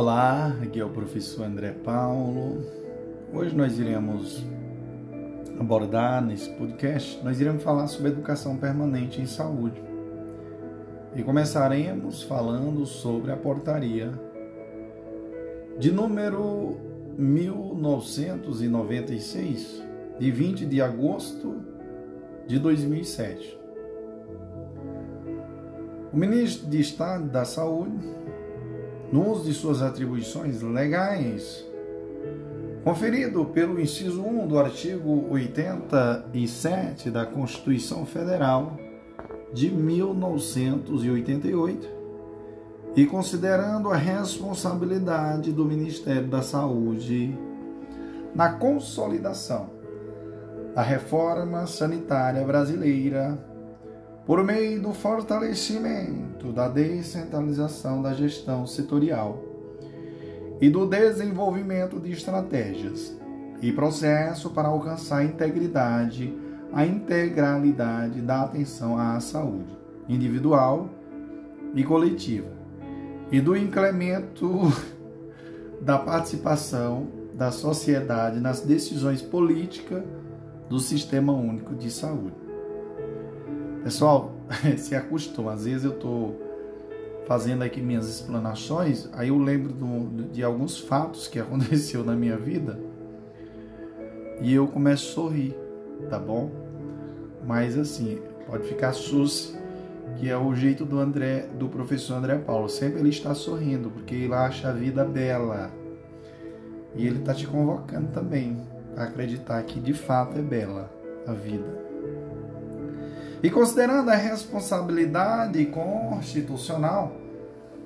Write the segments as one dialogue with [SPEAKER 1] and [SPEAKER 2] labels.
[SPEAKER 1] Olá, aqui é o professor André Paulo. Hoje nós iremos abordar nesse podcast, nós iremos falar sobre educação permanente em saúde. E começaremos falando sobre a portaria de número 1996, de 20 de agosto de 2007. O ministro de Estado da Saúde no uso de suas atribuições legais, conferido pelo inciso 1 do artigo 87 da Constituição Federal de 1988, e considerando a responsabilidade do Ministério da Saúde na consolidação da reforma sanitária brasileira por meio do fortalecimento da descentralização da gestão setorial e do desenvolvimento de estratégias e processo para alcançar a integridade, a integralidade da atenção à saúde individual e coletiva e do incremento da participação da sociedade nas decisões políticas do Sistema Único de Saúde. Pessoal, se acostuma. Às vezes eu estou fazendo aqui minhas explanações, aí eu lembro do, de alguns fatos que aconteceu na minha vida e eu começo a sorrir, tá bom? Mas assim, pode ficar sus que é o jeito do André, do professor André Paulo. Sempre ele está sorrindo, porque ele acha a vida bela. E ele está te convocando também a acreditar que de fato é bela a vida. E considerando a responsabilidade constitucional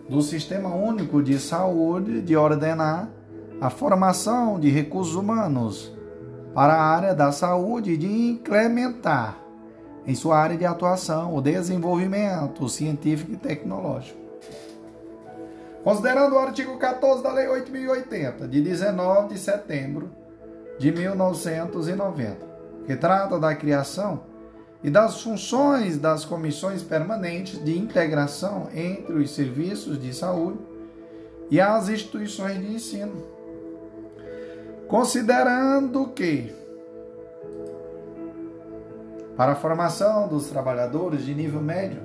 [SPEAKER 1] do Sistema Único de Saúde de ordenar a formação de recursos humanos para a área da saúde e de incrementar em sua área de atuação o desenvolvimento científico e tecnológico. Considerando o artigo 14 da Lei 8080, de 19 de setembro de 1990, que trata da criação e das funções das comissões permanentes de integração entre os serviços de saúde e as instituições de ensino. Considerando que, para a formação dos trabalhadores de nível médio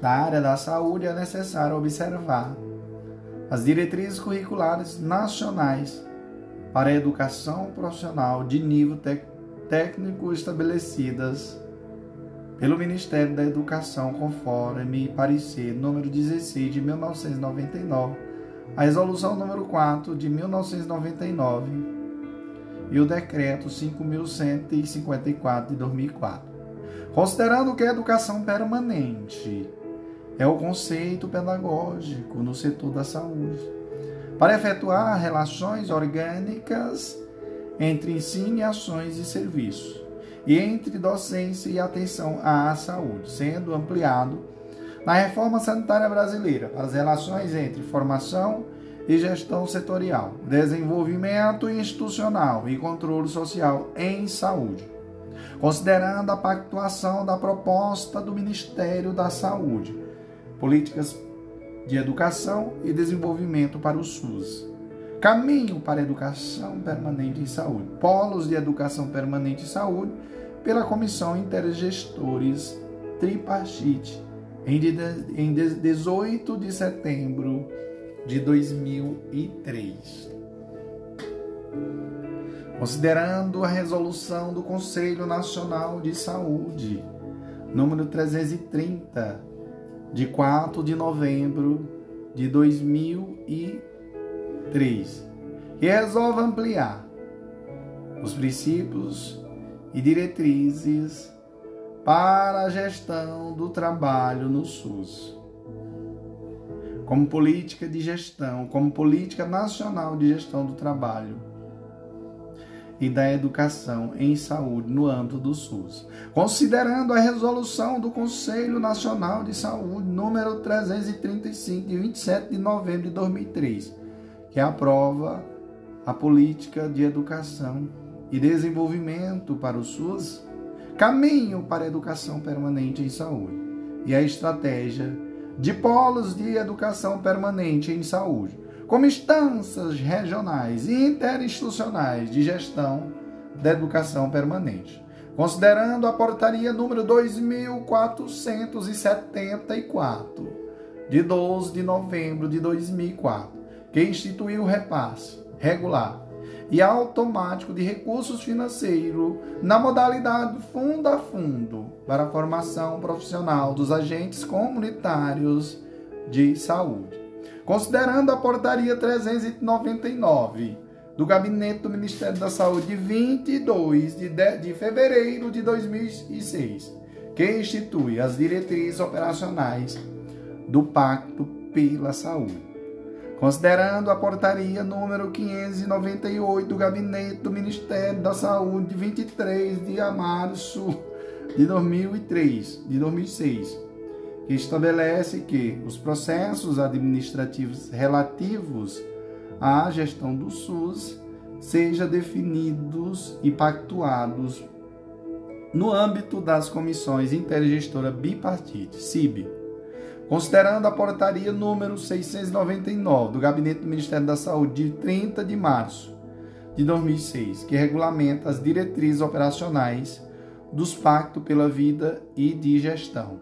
[SPEAKER 1] da área da saúde, é necessário observar as diretrizes curriculares nacionais para a educação profissional de nível técnico estabelecidas pelo Ministério da Educação, conforme parecer número 16 de 1999, a resolução número 4 de 1999 e o decreto 5154 de 2004. Considerando que a educação permanente é o conceito pedagógico no setor da saúde, para efetuar relações orgânicas entre ensino e ações e serviços e entre docência e atenção à saúde, sendo ampliado na reforma sanitária brasileira para as relações entre formação e gestão setorial, desenvolvimento institucional e controle social em saúde, considerando a pactuação da proposta do Ministério da Saúde, políticas de educação e desenvolvimento para o SUS. Caminho para educação permanente em saúde. Polos de educação permanente em saúde pela Comissão Intergestores Tripartite em 18 de setembro de 2003. Considerando a resolução do Conselho Nacional de Saúde, número 330, de 4 de novembro de 2003, que resolve ampliar os princípios e diretrizes para a gestão do trabalho no SUS. Como política de gestão, como política nacional de gestão do trabalho e da educação em saúde no âmbito do SUS, considerando a resolução do Conselho Nacional de Saúde número 335 de 27 de novembro de 2003, que aprova a política de educação e desenvolvimento para o SUS, caminho para a educação permanente em saúde e a estratégia de polos de educação permanente em saúde, como instâncias regionais e interinstitucionais de gestão da educação permanente, considerando a portaria número 2474 de 12 de novembro de 2004, que instituiu o repasse regular e automático de recursos financeiros na modalidade fundo a fundo para a formação profissional dos agentes comunitários de saúde. Considerando a portaria 399 do Gabinete do Ministério da Saúde de 22 de, de, de fevereiro de 2006, que institui as diretrizes operacionais do Pacto pela Saúde considerando a portaria número 598 do Gabinete do Ministério da Saúde de 23 de março de 2003, de 2006, que estabelece que os processos administrativos relativos à gestão do SUS sejam definidos e pactuados no âmbito das comissões intergestora bipartite, CIB Considerando a portaria número 699 do Gabinete do Ministério da Saúde de 30 de março de 2006, que regulamenta as diretrizes operacionais dos Pactos pela Vida e de Gestão.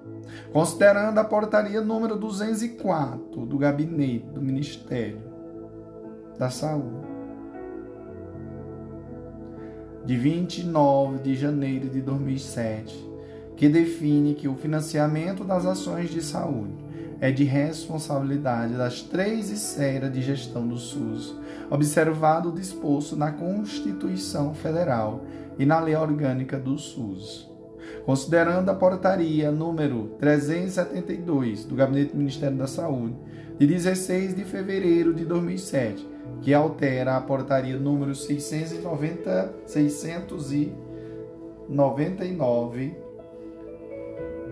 [SPEAKER 1] Considerando a portaria número 204 do Gabinete do Ministério da Saúde, de 29 de janeiro de 2007, que define que o financiamento das ações de saúde é de responsabilidade das três esferas de gestão do SUS, observado o disposto na Constituição Federal e na Lei Orgânica do SUS. Considerando a portaria número 372 do Gabinete do Ministério da Saúde, de 16 de fevereiro de 2007, que altera a portaria número 690, 699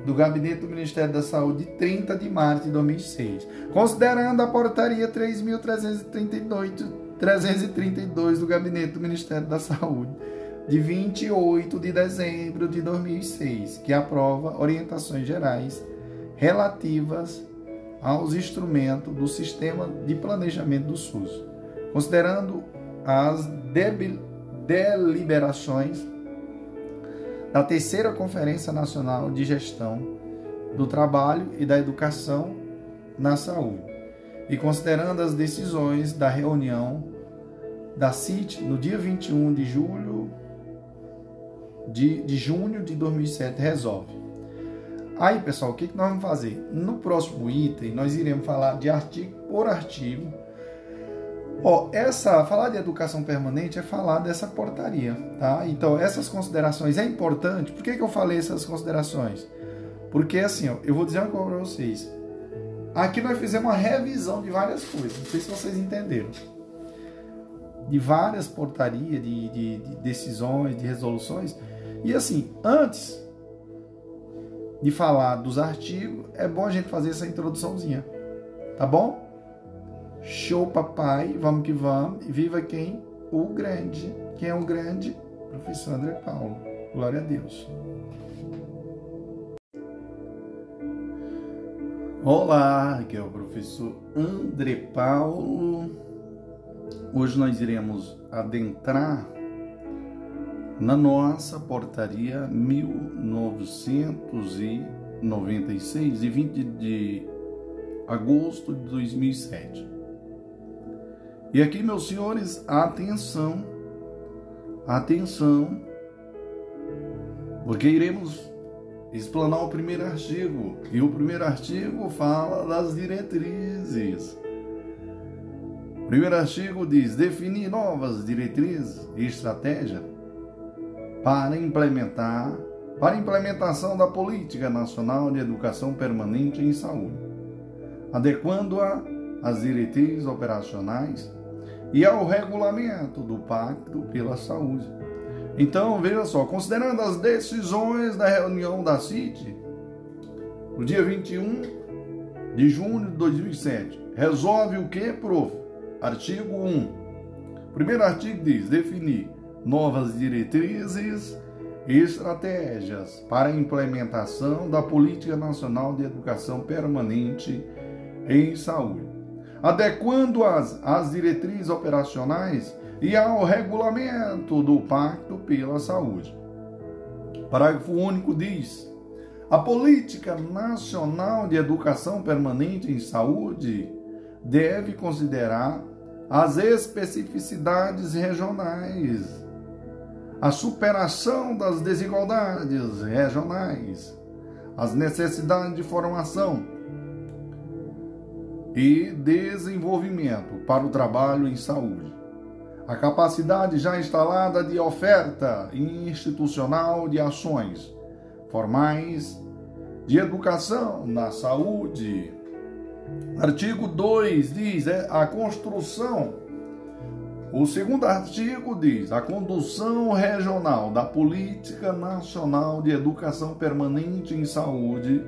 [SPEAKER 1] do Gabinete do Ministério da Saúde, de 30 de março de 2006, considerando a portaria 3.332 do Gabinete do Ministério da Saúde, de 28 de dezembro de 2006, que aprova orientações gerais relativas aos instrumentos do Sistema de Planejamento do SUS, considerando as deliberações da terceira Conferência Nacional de Gestão do Trabalho e da Educação na Saúde, e considerando as decisões da reunião da CIT no dia 21 de julho de, de junho de 2007 resolve. Aí, pessoal, o que, que nós vamos fazer? No próximo item, nós iremos falar de artigo por artigo Ó, essa falar de educação permanente é falar dessa portaria, tá? Então, essas considerações é importante. Por que, que eu falei essas considerações? Porque assim, ó, eu vou dizer uma coisa para vocês. Aqui nós fizemos uma revisão de várias coisas. Não sei se vocês entenderam. De várias portarias, de, de, de decisões, de resoluções. E assim, antes de falar dos artigos, é bom a gente fazer essa introduçãozinha. Tá bom? Show, papai, vamos que vamos. Viva quem? O grande. Quem é o grande? Professor André Paulo. Glória a Deus. Olá, aqui é o professor André Paulo. Hoje nós iremos adentrar na nossa portaria 1996, de 20 de agosto de 2007. E aqui, meus senhores, atenção, atenção, porque iremos explanar o primeiro artigo. E o primeiro artigo fala das diretrizes. O primeiro artigo diz: definir novas diretrizes e estratégia para implementar para implementação da Política Nacional de Educação Permanente em Saúde, adequando-a às diretrizes operacionais e ao regulamento do Pacto pela Saúde. Então, veja só, considerando as decisões da reunião da CIT, no dia 21 de junho de 2007, resolve o que, prof? Artigo 1. primeiro artigo diz: definir novas diretrizes e estratégias para a implementação da Política Nacional de Educação Permanente em Saúde adequando-as às diretrizes operacionais e ao regulamento do Pacto pela Saúde. Parágrafo único diz: a política nacional de educação permanente em saúde deve considerar as especificidades regionais, a superação das desigualdades regionais, as necessidades de formação e desenvolvimento para o trabalho em saúde, a capacidade já instalada de oferta institucional de ações formais de educação na saúde. Artigo 2 diz é a construção. O segundo artigo diz a condução regional da política nacional de educação permanente em saúde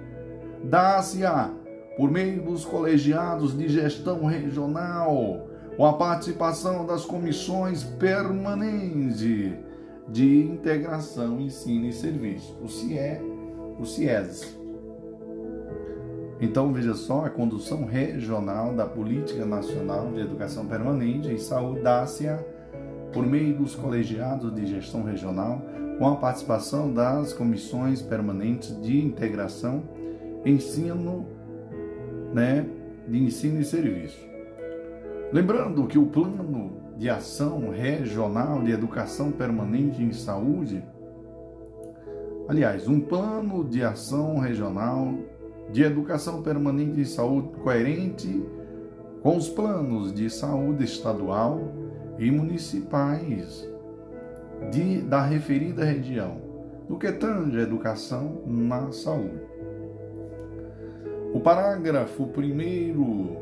[SPEAKER 1] dá-se-á por meio dos colegiados de gestão regional, com a participação das comissões permanentes de integração, ensino e serviço, o CIE, o CIES. Então, veja só, a condução regional da Política Nacional de Educação Permanente em Saúde dá-se por meio dos colegiados de gestão regional, com a participação das comissões permanentes de integração, ensino, né, de ensino e serviço. Lembrando que o plano de ação regional de educação permanente em saúde, aliás, um plano de ação regional de educação permanente em saúde coerente com os planos de saúde estadual e municipais de, da referida região, no que tange a educação na saúde. O parágrafo primeiro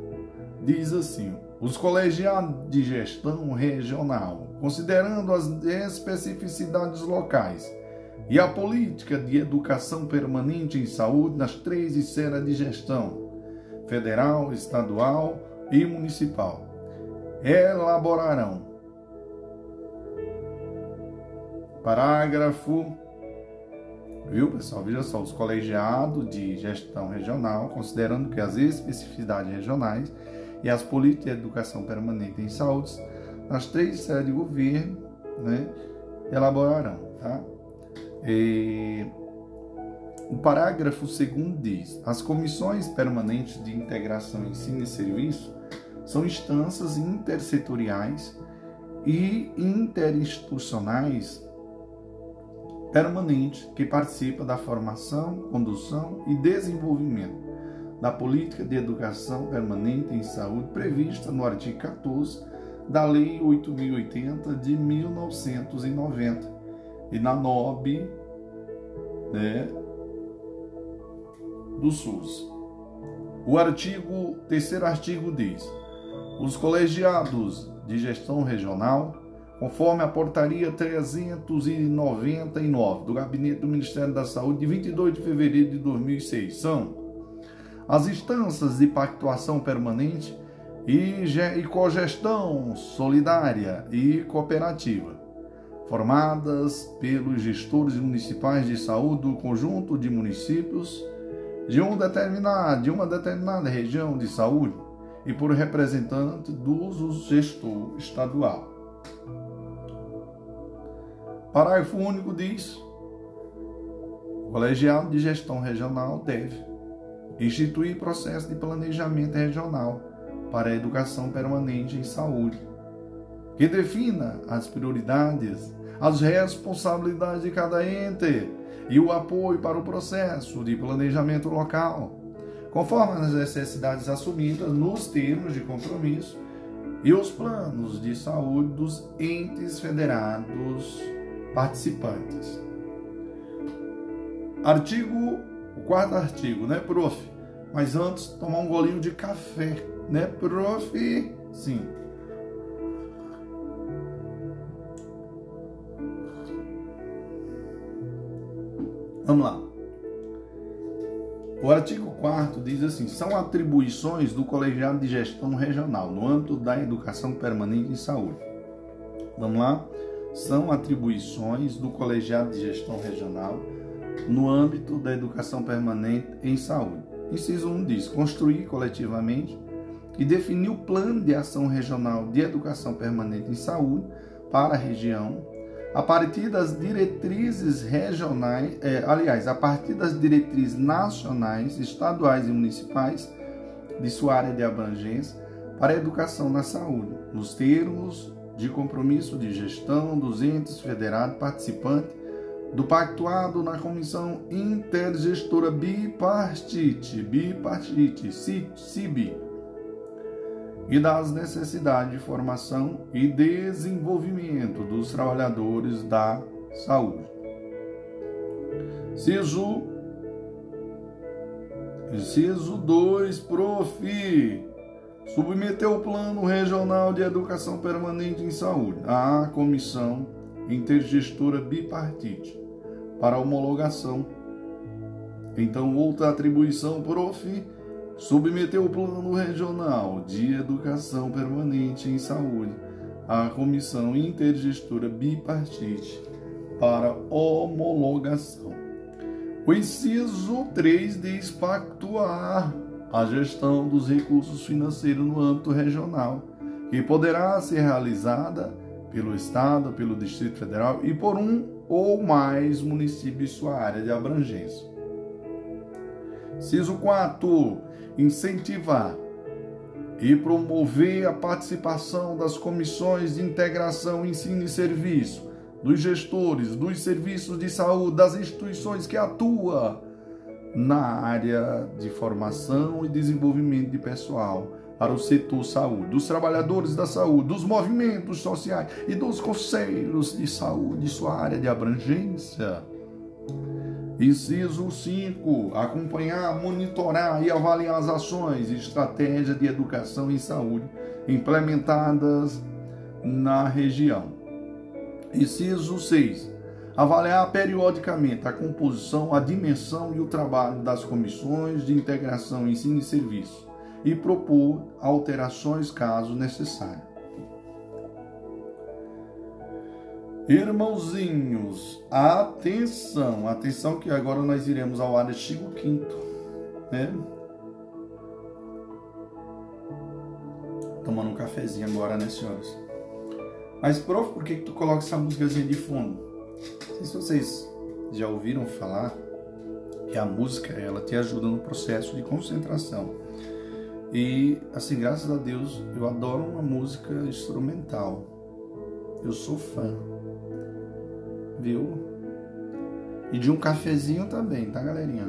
[SPEAKER 1] diz assim: os colegiados de gestão regional, considerando as especificidades locais e a política de educação permanente em saúde nas três esferas de gestão, federal, estadual e municipal, elaborarão. Parágrafo. Viu, pessoal? Veja só, os colegiados de gestão regional, considerando que as especificidades regionais e as políticas de educação permanente em saúde nas três esferas de governo, né, elaborarão, tá? E, o parágrafo segundo diz: as comissões permanentes de integração ensino e serviço são instâncias intersetoriais e interinstitucionais permanentes que participam da formação, condução e desenvolvimento da política de educação permanente em saúde prevista no artigo 14 da Lei 8080 de 1990 e na NOB né, do SUS. O artigo, terceiro artigo diz: os colegiados de gestão regional, conforme a portaria 399 do Gabinete do Ministério da Saúde de 22 de fevereiro de 2006, são as instâncias de pactuação permanente e, e cogestão solidária e cooperativa formadas pelos gestores municipais de saúde do conjunto de municípios de, um determinado, de uma determinada região de saúde e por representante do gestor estadual. Parágrafo único diz: o colegiado de gestão regional deve instituir processo de planejamento regional para a educação permanente em saúde, que defina as prioridades as responsabilidades de cada ente e o apoio para o processo de planejamento local, conforme as necessidades assumidas nos termos de compromisso e os planos de saúde dos entes federados participantes. Artigo, o quarto artigo, né, prof? Mas antes, tomar um golinho de café, né, prof? Sim. Vamos lá. O artigo 4 diz assim: são atribuições do colegiado de gestão regional no âmbito da educação permanente em saúde. Vamos lá? São atribuições do colegiado de gestão regional no âmbito da educação permanente em saúde. Inciso 1 diz: construir coletivamente e definir o plano de ação regional de educação permanente em saúde para a região, a partir das diretrizes regionais, é, aliás, a partir das diretrizes nacionais, estaduais e municipais de sua área de abrangência para a educação na saúde, nos termos de compromisso de gestão dos entes federados participantes do pactuado na Comissão Intergestora Bipartite, Bipartite, CIB, e das necessidades de formação e desenvolvimento dos trabalhadores da saúde. Ciso Inciso 2, prof. Submeteu o Plano Regional de Educação Permanente em Saúde à Comissão Intergestora Bipartite para homologação. Então, outra atribuição, prof submeteu o Plano Regional de Educação Permanente em Saúde à Comissão Intergestora Bipartite para homologação. O inciso 3 diz pactuar a gestão dos recursos financeiros no âmbito regional, que poderá ser realizada pelo Estado, pelo Distrito Federal e por um ou mais municípios sua área de abrangência. Inciso 4 incentivar e promover a participação das comissões de integração, ensino e serviço, dos gestores, dos serviços de saúde, das instituições que atuam na área de formação e desenvolvimento de pessoal para o setor saúde, dos trabalhadores da saúde, dos movimentos sociais e dos conselhos de saúde, sua área de abrangência Inciso 5. Acompanhar, monitorar e avaliar as ações e estratégias de educação e saúde implementadas na região. Inciso 6. Avaliar periodicamente a composição, a dimensão e o trabalho das comissões de integração ensino e serviço e propor alterações caso necessário. Irmãozinhos, atenção, atenção que agora nós iremos ao artigo 5 né? Tomando um cafezinho agora, né, senhoras? Mas, prof, por que, que tu coloca essa músicazinha de fundo? Não sei se vocês já ouviram falar que a música, ela te ajuda no processo de concentração. E, assim, graças a Deus, eu adoro uma música instrumental. Eu sou fã viu? E de um cafezinho também, tá, galerinha?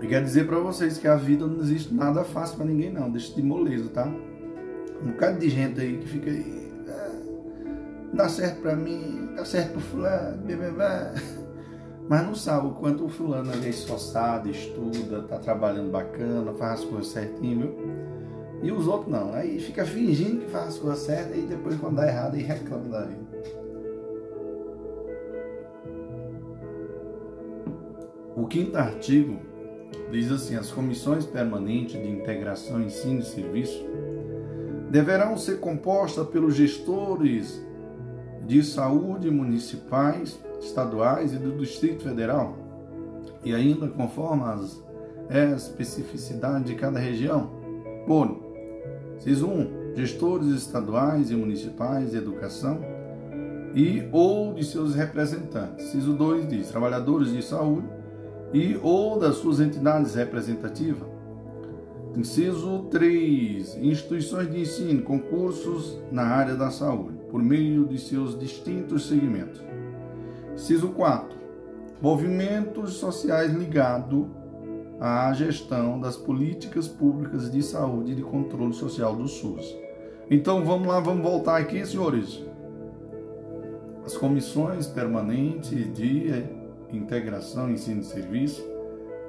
[SPEAKER 1] E quero dizer para vocês que a vida não existe nada fácil para ninguém, não. Deixa de moleza, tá? Um bocado de gente aí que fica aí. Ah, dá certo para mim, dá certo pro fulano, blá, mas não sabe o quanto o fulano é esforçado, estuda, tá trabalhando bacana, faz as coisas certinho, viu? E os outros não. Aí fica fingindo que faz as coisas certas e depois quando dá errado aí reclama da vida. O quinto artigo diz assim: as comissões permanentes de integração, ensino e serviço deverão ser compostas pelos gestores de saúde municipais, estaduais e do Distrito Federal, e ainda conforme as especificidades de cada região, por Inciso 1. Gestores estaduais e municipais de educação e ou de seus representantes. Inciso 2 diz trabalhadores de saúde e ou das suas entidades representativas. Inciso 3. Instituições de ensino, concursos na área da saúde, por meio de seus distintos segmentos. Inciso 4. Movimentos sociais ligados à gestão das políticas públicas de saúde e de controle social do SUS. Então vamos lá, vamos voltar aqui, senhores. As comissões permanentes de integração, ensino e serviço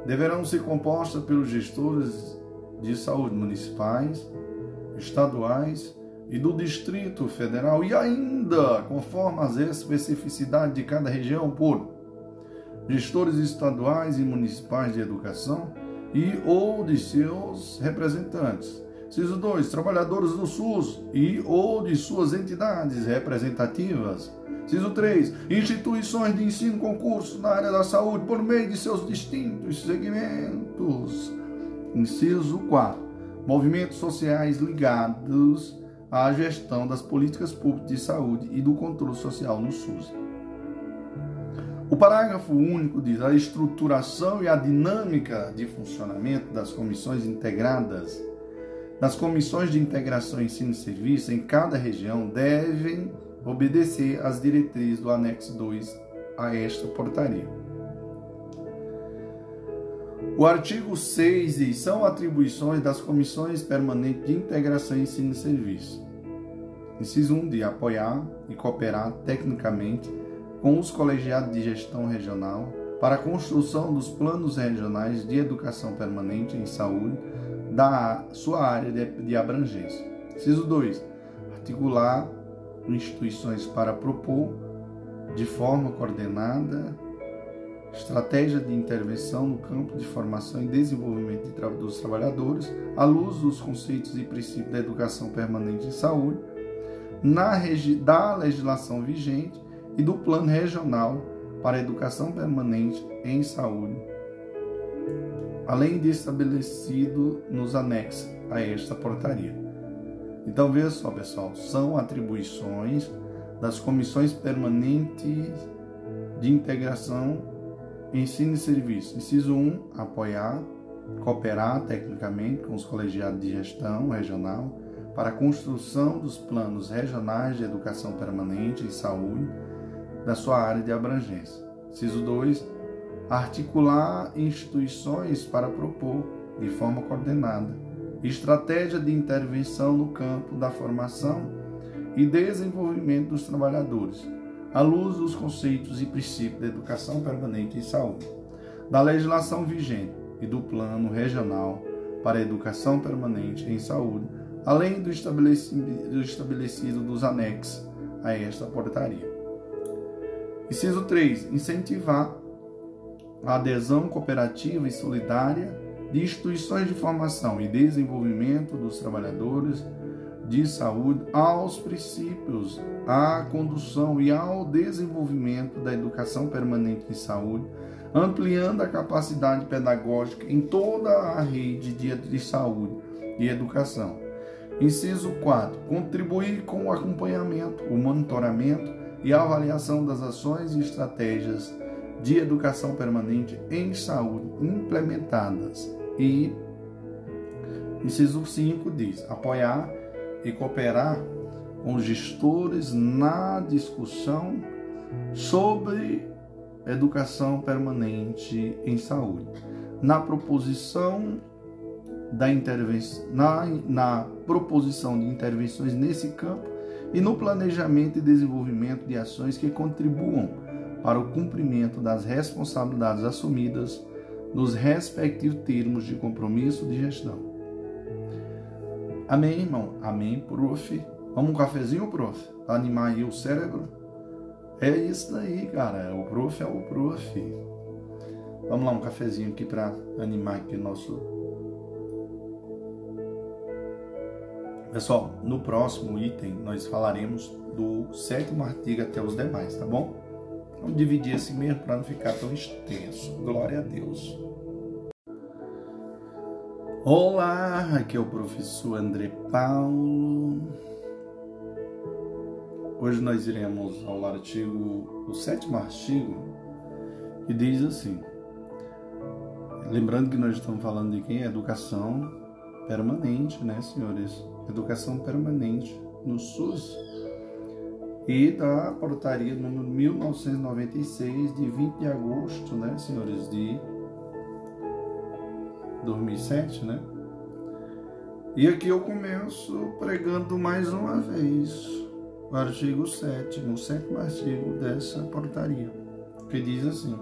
[SPEAKER 1] deverão ser compostas pelos gestores de saúde municipais, estaduais e do Distrito Federal e ainda, conforme as especificidades de cada região, por gestores estaduais e municipais de educação e ou de seus representantes, Inciso 2. Trabalhadores do SUS e ou de suas entidades representativas. Inciso 3. Instituições de ensino concurso na área da saúde por meio de seus distintos segmentos. Inciso 4. Movimentos sociais ligados à gestão das políticas públicas de saúde e do controle social no SUS. O parágrafo único diz: a estruturação e a dinâmica de funcionamento das comissões integradas das comissões de integração ensino e serviço em cada região devem obedecer às diretrizes do anexo 2 a esta portaria. O artigo 6 diz: são atribuições das comissões permanentes de integração ensino e serviço. Inciso 1 de apoiar e cooperar tecnicamente com os colegiados de gestão regional para a construção dos planos regionais de educação permanente em saúde da sua área de, abrangência. Inciso 2. Articular instituições para propor de forma coordenada estratégia de intervenção no campo de formação e desenvolvimento de dos trabalhadores, à luz dos conceitos e princípios da educação permanente em saúde, na da legislação vigente e do Plano Regional para a Educação Permanente em Saúde, além de estabelecido nos anexos a esta portaria. Então veja só, pessoal, são atribuições das comissões permanentes de integração ensino e serviço. Inciso 1, apoiar, cooperar tecnicamente com os colegiados de gestão regional para a construção dos planos regionais de educação permanente e saúde da sua área de abrangência. Inciso 2, articular instituições para propor, de forma coordenada, estratégia de intervenção no campo da formação e desenvolvimento dos trabalhadores, à luz dos conceitos e princípios da educação permanente e saúde, da legislação vigente e do Plano Regional para a Educação Permanente em Saúde, além do estabelecido dos anexos a esta portaria. Inciso 3. Incentivar a adesão cooperativa e solidária de instituições de formação e desenvolvimento dos trabalhadores de saúde aos princípios, à condução e ao desenvolvimento da educação permanente em saúde, ampliando a capacidade pedagógica em toda a rede de saúde e educação. Inciso 4. Contribuir com o acompanhamento, o monitoramento e a avaliação das ações e estratégias de educação permanente em saúde implementadas. E inciso 5 diz: apoiar e cooperar com os gestores na discussão sobre educação permanente em saúde, na proposição da na, na proposição de intervenções nesse campo e no planejamento e desenvolvimento de ações que contribuam para o cumprimento das responsabilidades assumidas nos respectivos termos de compromisso de gestão. Amém, irmão? Amém, prof. Vamos um cafezinho, prof? Para animar aí o cérebro? É isso aí, cara. O prof é o prof. Vamos lá, um cafezinho aqui para animar aqui o nosso Pessoal, no próximo item nós falaremos do sétimo artigo até os demais, tá bom? Vamos dividir assim mesmo para não ficar tão extenso. Glória a Deus. Olá, aqui é o professor André Paulo. Hoje nós iremos ao artigo, o sétimo artigo, que diz assim: lembrando que nós estamos falando de quem? Educação permanente, né, senhores? Educação Permanente no SUS e da portaria número 1996 de 20 de agosto, né, senhores, de 2007, né? E aqui eu começo pregando mais uma vez o artigo 7, o sétimo artigo dessa portaria, que diz assim: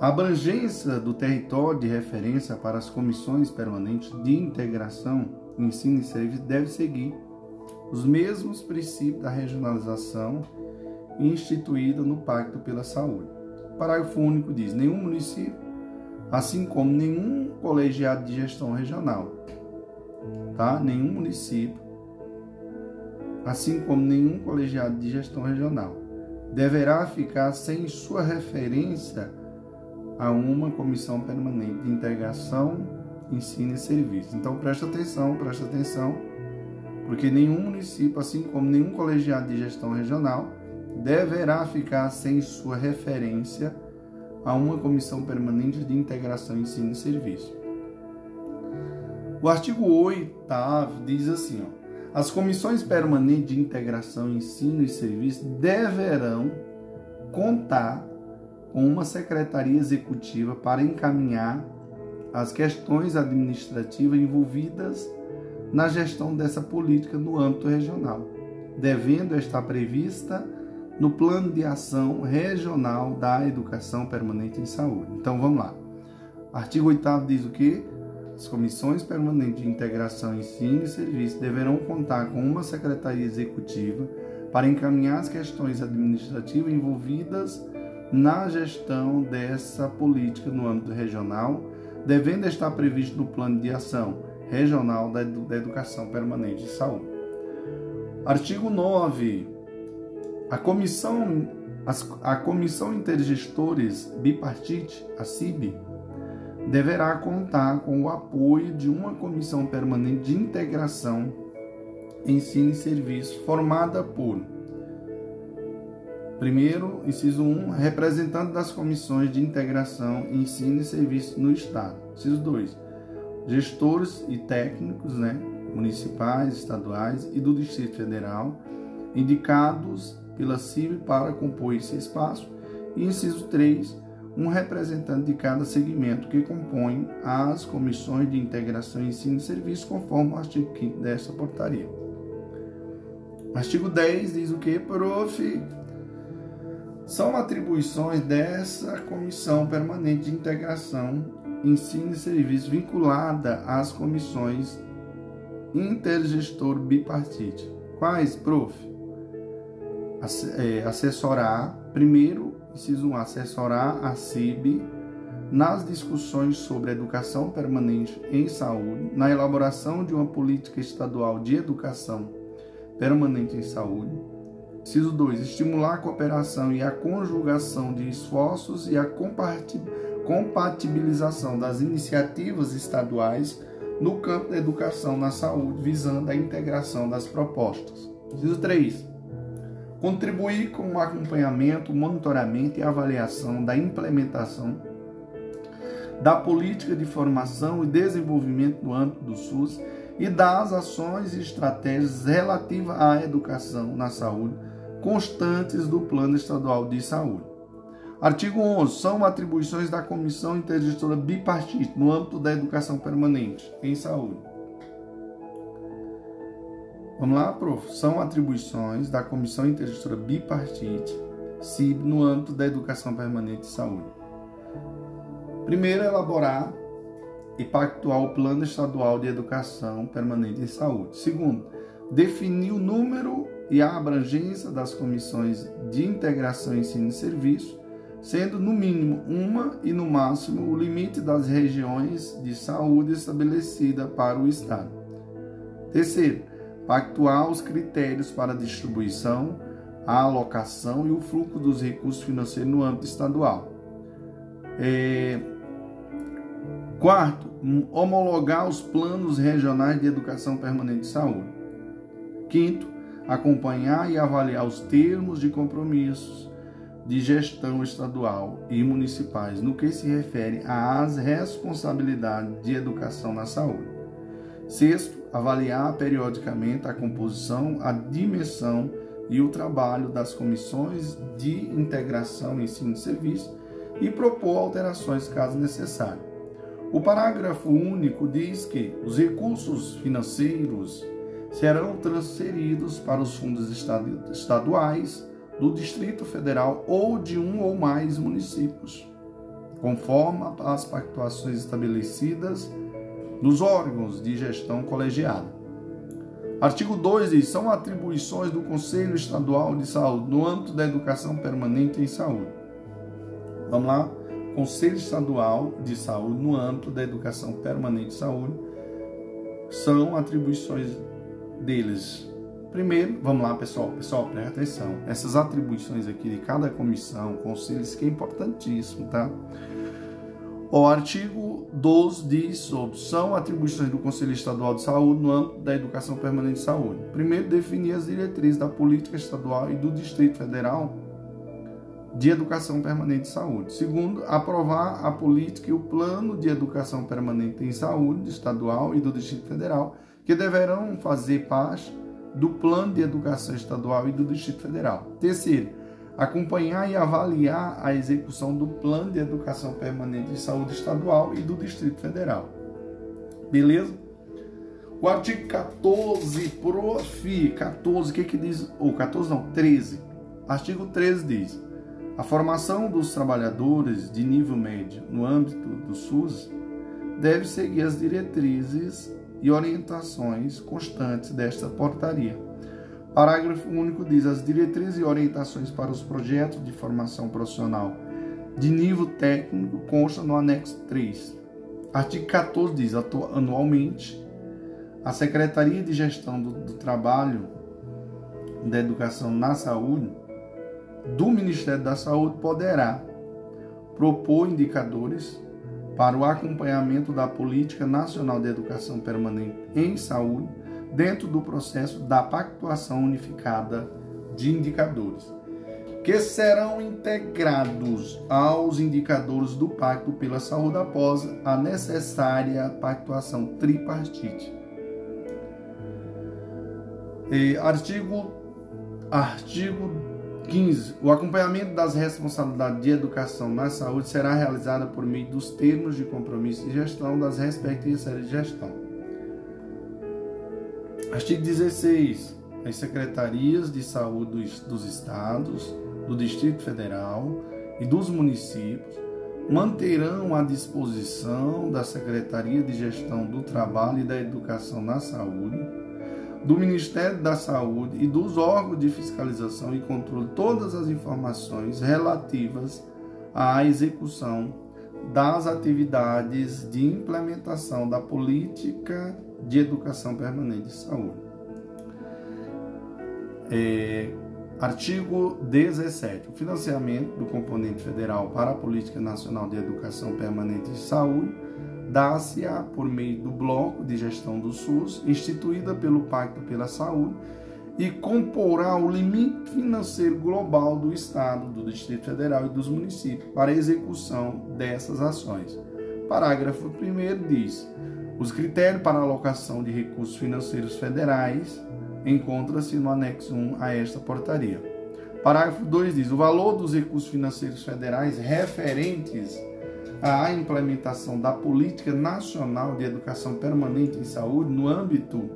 [SPEAKER 1] a abrangência do território de referência para as comissões permanentes de integração ensino e serviço deve seguir os mesmos princípios da regionalização instituída no Pacto pela Saúde. O parágrafo único diz: nenhum município, assim como nenhum colegiado de gestão regional, tá? Nenhum município, assim como nenhum colegiado de gestão regional, deverá ficar sem sua referência a uma comissão permanente de integração, ensino e serviço. Então preste atenção, preste atenção, porque nenhum município, assim como nenhum colegiado de gestão regional, deverá ficar sem sua referência a uma comissão permanente de integração, ensino e serviço. O artigo 8 diz assim: ó, as comissões permanentes de integração, ensino e serviço deverão contar com uma secretaria executiva para encaminhar as questões administrativas envolvidas na gestão dessa política no âmbito regional, devendo estar prevista no Plano de Ação Regional da Educação Permanente em Saúde. Então vamos lá. Artigo 8 diz o que? As comissões permanentes de integração, ensino e serviço deverão contar com uma secretaria executiva para encaminhar as questões administrativas envolvidas na gestão dessa política no âmbito regional, devendo estar previsto no Plano de Ação Regional da Educação Permanente de Saúde. Artigo 9 a comissão, a comissão intergestores bipartite, a CIB, deverá contar com o apoio de uma comissão permanente de integração, ensino e serviço, formada por Primeiro, inciso 1, representante das comissões de integração, ensino e serviço no Estado. Inciso 2, gestores e técnicos né, municipais, estaduais e do Distrito Federal, indicados pela CIB para compor esse espaço. E inciso 3, um representante de cada segmento que compõe as comissões de integração, ensino e serviço, conforme o artigo 5 desta portaria. Artigo 10 diz o que, prof? São atribuições dessa comissão permanente de integração, ensino e serviço vinculada às comissões intergestor bipartite. Quais, prof? É, assessorar, primeiro, inciso 1, assessorar a CIB nas discussões sobre educação permanente em saúde, na elaboração de uma política estadual de educação permanente em saúde. Inciso 2, estimular a cooperação e a conjugação de esforços e a compatibilização das iniciativas estaduais no campo da educação na saúde, visando a integração das propostas. Inciso 3, contribuir com o acompanhamento, monitoramento e avaliação da implementação da política de formação e desenvolvimento no âmbito do SUS e das ações e estratégias relativas à educação na saúde constantes do Plano Estadual de Saúde. Artigo 11. São atribuições da Comissão Intergestora Bipartite no âmbito da educação permanente em saúde. Vamos lá, prof. São atribuições da Comissão Intergestora Bipartite, CIB, no âmbito da educação permanente de saúde. Primeiro, elaborar e pactuar o Plano Estadual de Educação Permanente em Saúde. Segundo, definir o número e a abrangência das comissões de integração, ensino e serviço, sendo no mínimo uma e no máximo o limite das regiões de saúde estabelecida para o Estado. Terceiro, pactuar os critérios para a distribuição, a alocação e o fluxo dos recursos financeiros no âmbito estadual. É... Quarto, homologar os planos regionais de educação permanente de saúde. Quinto, acompanhar e avaliar os termos de compromissos de gestão estadual e municipais no que se refere às responsabilidades de educação na saúde. Sexto, avaliar periodicamente a composição, a dimensão e o trabalho das comissões de integração ensino e serviço e propor alterações caso necessário. O parágrafo único diz que os recursos financeiros serão transferidos para os fundos estaduais do Distrito Federal ou de um ou mais municípios, conforme as pactuações estabelecidas nos órgãos de gestão colegiada. Artigo 2 diz: são atribuições do Conselho Estadual de Saúde no âmbito da educação permanente em saúde. Vamos lá? Conselho Estadual de Saúde no âmbito da educação permanente em saúde. são atribuições deles. Primeiro, vamos lá, pessoal. Pessoal, presta atenção. Essas atribuições aqui de cada comissão, conselho, isso aqui é importantíssimo, tá? O artigo 12 diz sobre são atribuições do Conselho Estadual de Saúde no âmbito da educação permanente de saúde. Primeiro, definir as diretrizes da política estadual e do Distrito Federal de educação permanente de saúde. Segundo, aprovar a política e o plano de educação permanente em saúde estadual e do Distrito Federal, que deverão fazer parte do plano de educação estadual e do Distrito Federal. Terceiro, acompanhar e avaliar a execução do Plano de Educação Permanente de Saúde Estadual e do Distrito Federal. Beleza? O artigo 14, prof. 14, o que que diz? Ou oh, 14 não, 13. Artigo 13 diz: a formação dos trabalhadores de nível médio no âmbito do SUS deve seguir as diretrizes e orientações constantes desta portaria Parágrafo único diz: as diretrizes e orientações para os projetos de formação profissional de nível técnico constam no anexo 3. Artigo 14 diz: anualmente, a Secretaria de Gestão do, do Trabalho da Educação na Saúde do Ministério da Saúde poderá propor indicadores para o acompanhamento da Política Nacional de Educação Permanente em Saúde dentro do processo da pactuação unificada de indicadores, que serão integrados aos indicadores do Pacto pela Saúde após a necessária pactuação tripartite. E, artigo, artigo 15. O acompanhamento das responsabilidades de educação na saúde será realizado por meio dos termos de compromisso de gestão das respectivas séries de gestão. Artigo 16. As secretarias de saúde dos estados, do Distrito Federal e dos municípios manterão à disposição da Secretaria de Gestão do Trabalho e da Educação na Saúde, do Ministério da Saúde e dos órgãos de fiscalização e controle todas as informações relativas à execução das atividades de implementação da política de educação permanente de saúde. É, artigo 17. O financiamento do componente federal para a Política Nacional de Educação Permanente de Saúde dá-se-á por meio do Bloco de Gestão do SUS, instituída pelo Pacto pela Saúde, e comporá o limite financeiro global do Estado, do Distrito Federal e dos municípios para a execução dessas ações. Parágrafo 1 diz: os critérios para alocação de recursos financeiros federais encontram-se no anexo 1 a esta portaria. Parágrafo 2 diz: o valor dos recursos financeiros federais referentes à implementação da Política Nacional de Educação Permanente em Saúde no âmbito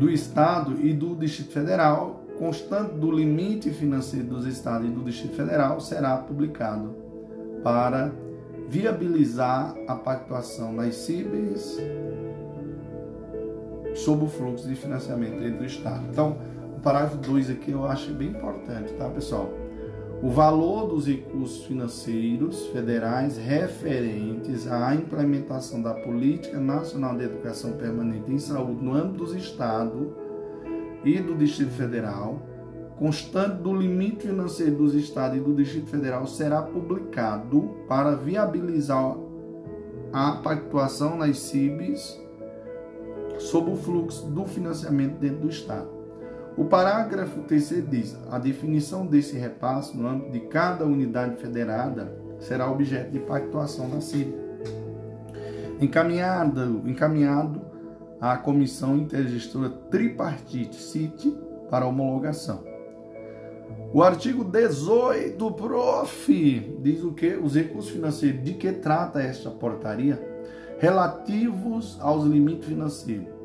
[SPEAKER 1] do Estado e do Distrito Federal, constante do limite financeiro dos Estados e do Distrito Federal, será publicado para viabilizar a pactuação nas CIBs sob o fluxo de financiamento entre o Estado. Então, o parágrafo 2 aqui eu acho bem importante, tá, pessoal? O valor dos recursos financeiros federais referentes à implementação da Política Nacional de Educação Permanente em Saúde no âmbito dos Estados e do Distrito Federal constante do limite financeiro dos estados e do Distrito Federal será publicado para viabilizar a pactuação nas CIBs sob o fluxo do financiamento dentro do Estado. O parágrafo terceiro diz: a definição desse repasse no âmbito de cada unidade federada será objeto de pactuação na CIB. Encaminhado, encaminhado à Comissão Intergestora Tripartite CIT para homologação. O artigo 18, prof, diz o que? Os recursos financeiros. De que trata esta portaria? Relativos aos limites financeiros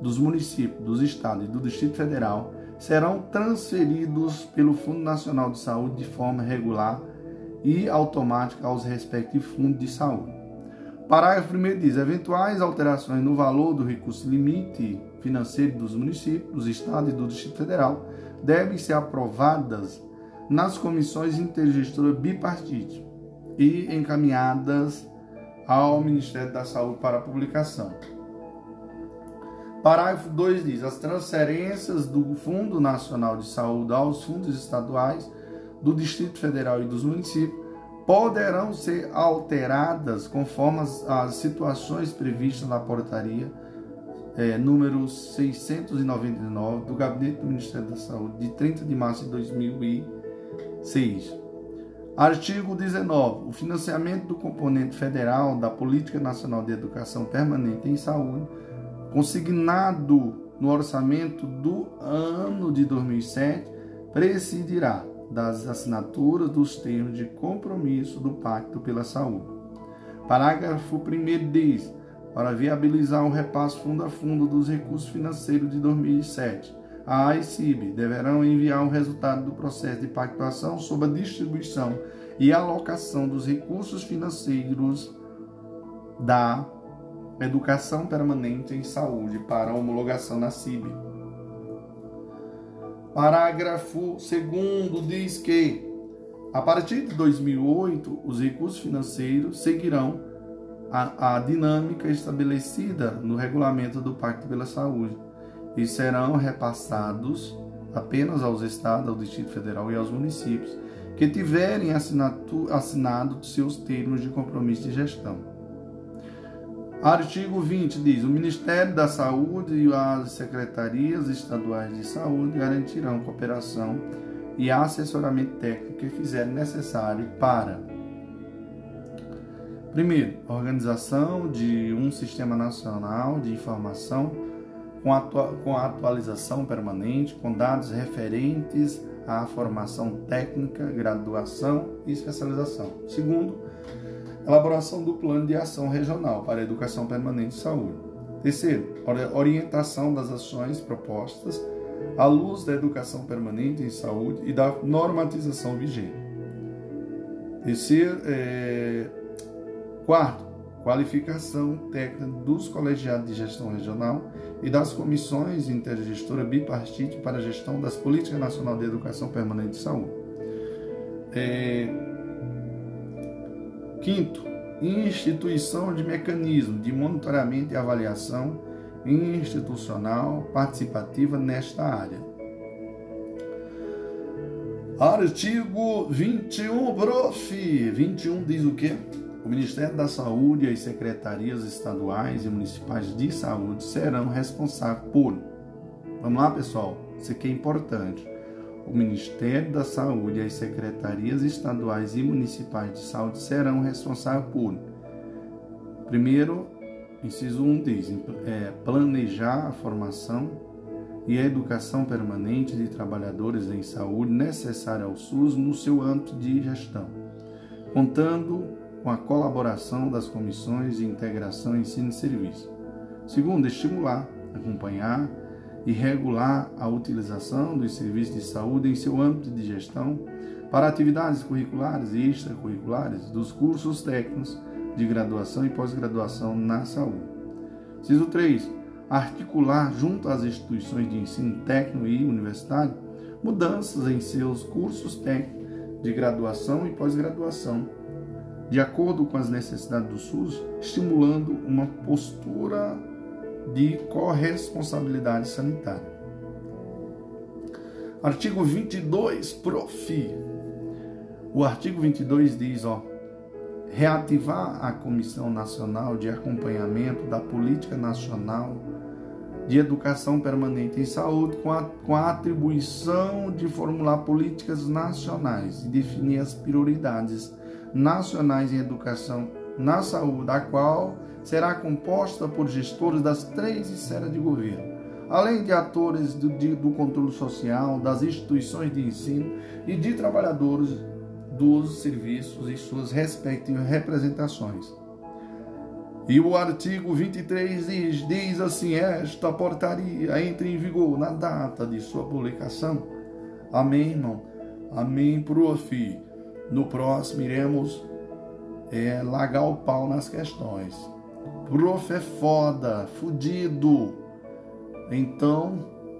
[SPEAKER 1] dos municípios, dos estados e do Distrito Federal serão transferidos pelo Fundo Nacional de Saúde de forma regular e automática aos respectivos fundos de saúde. Parágrafo 1 diz: eventuais alterações no valor do recurso limite financeiro dos municípios, dos estados e do Distrito Federal devem ser aprovadas nas comissões intergestoras bipartite e encaminhadas ao Ministério da Saúde para publicação. Parágrafo 2 diz: as transferências do Fundo Nacional de Saúde aos fundos estaduais do Distrito Federal e dos municípios poderão ser alteradas conforme as, as situações previstas na portaria é, número 699 do Gabinete do Ministério da Saúde, de 30 de março de 2006. Artigo 19. O financiamento do componente federal da Política Nacional de Educação Permanente em Saúde, consignado no orçamento do ano de 2007, presidirá das assinaturas dos termos de compromisso do Pacto pela Saúde. Parágrafo 1 diz: para viabilizar o repasse fundo a fundo dos recursos financeiros de 2007, a AICIB deverão enviar o resultado do processo de pactuação sobre a distribuição e alocação dos recursos financeiros da educação permanente em saúde para homologação na CIB. Parágrafo 2 diz que, a partir de 2008, os recursos financeiros seguirão a, a dinâmica estabelecida no regulamento do Pacto pela Saúde e serão repassados apenas aos estados, ao Distrito Federal e aos municípios que tiverem assinado seus termos de compromisso de gestão. Artigo 20 diz: o Ministério da Saúde e as secretarias estaduais de saúde garantirão cooperação e assessoramento técnico que fizerem necessário para Primeiro, organização de um sistema nacional de informação com, atua com atualização permanente, com dados referentes à formação técnica, graduação e especialização. Segundo, elaboração do plano de ação regional para a educação permanente de saúde. Terceiro, orientação das ações propostas à luz da educação permanente em saúde e da normatização vigente. Terceiro, é... quarto, qualificação técnica dos colegiados de gestão regional e das comissões intergestora bipartite para a gestão das políticas nacional de educação permanente de saúde. É... Quinto, instituição de mecanismo de monitoramento e avaliação institucional participativa nesta área. Artigo 21, prof. 21 diz o quê? O Ministério da Saúde e as secretarias estaduais e municipais de saúde serão responsáveis por. Vamos lá, pessoal? Isso aqui é importante o Ministério da Saúde e as secretarias estaduais e municipais de saúde serão responsáveis por, primeiro, inciso 1 diz, é, planejar a formação e a educação permanente de trabalhadores em saúde necessária ao SUS no seu âmbito de gestão, contando com a colaboração das comissões de integração ensino e serviço. Segundo, estimular, acompanhar e regular a utilização dos serviços de saúde em seu âmbito de gestão para atividades curriculares e extracurriculares dos cursos técnicos de graduação e pós-graduação na saúde. Ciso 3. Articular junto às instituições de ensino técnico e universitário mudanças em seus cursos técnicos de graduação e pós-graduação, de acordo com as necessidades do SUS, estimulando uma postura de corresponsabilidade sanitária. Artigo 22, prof. O artigo 22 diz, ó, reativar a Comissão Nacional de Acompanhamento da Política Nacional de Educação Permanente em Saúde com a, com a atribuição de formular políticas nacionais e definir as prioridades nacionais em educação na saúde, a qual será composta por gestores das três esferas de governo, além de atores do, de, do controle social, das instituições de ensino e de trabalhadores dos serviços e suas respectivas representações. E o artigo 23 diz, diz assim: esta portaria entra em vigor na data de sua publicação. Amém, irmão? Amém, prof. No próximo iremos é, largar o pau nas questões. Prof é foda, fudido. Então,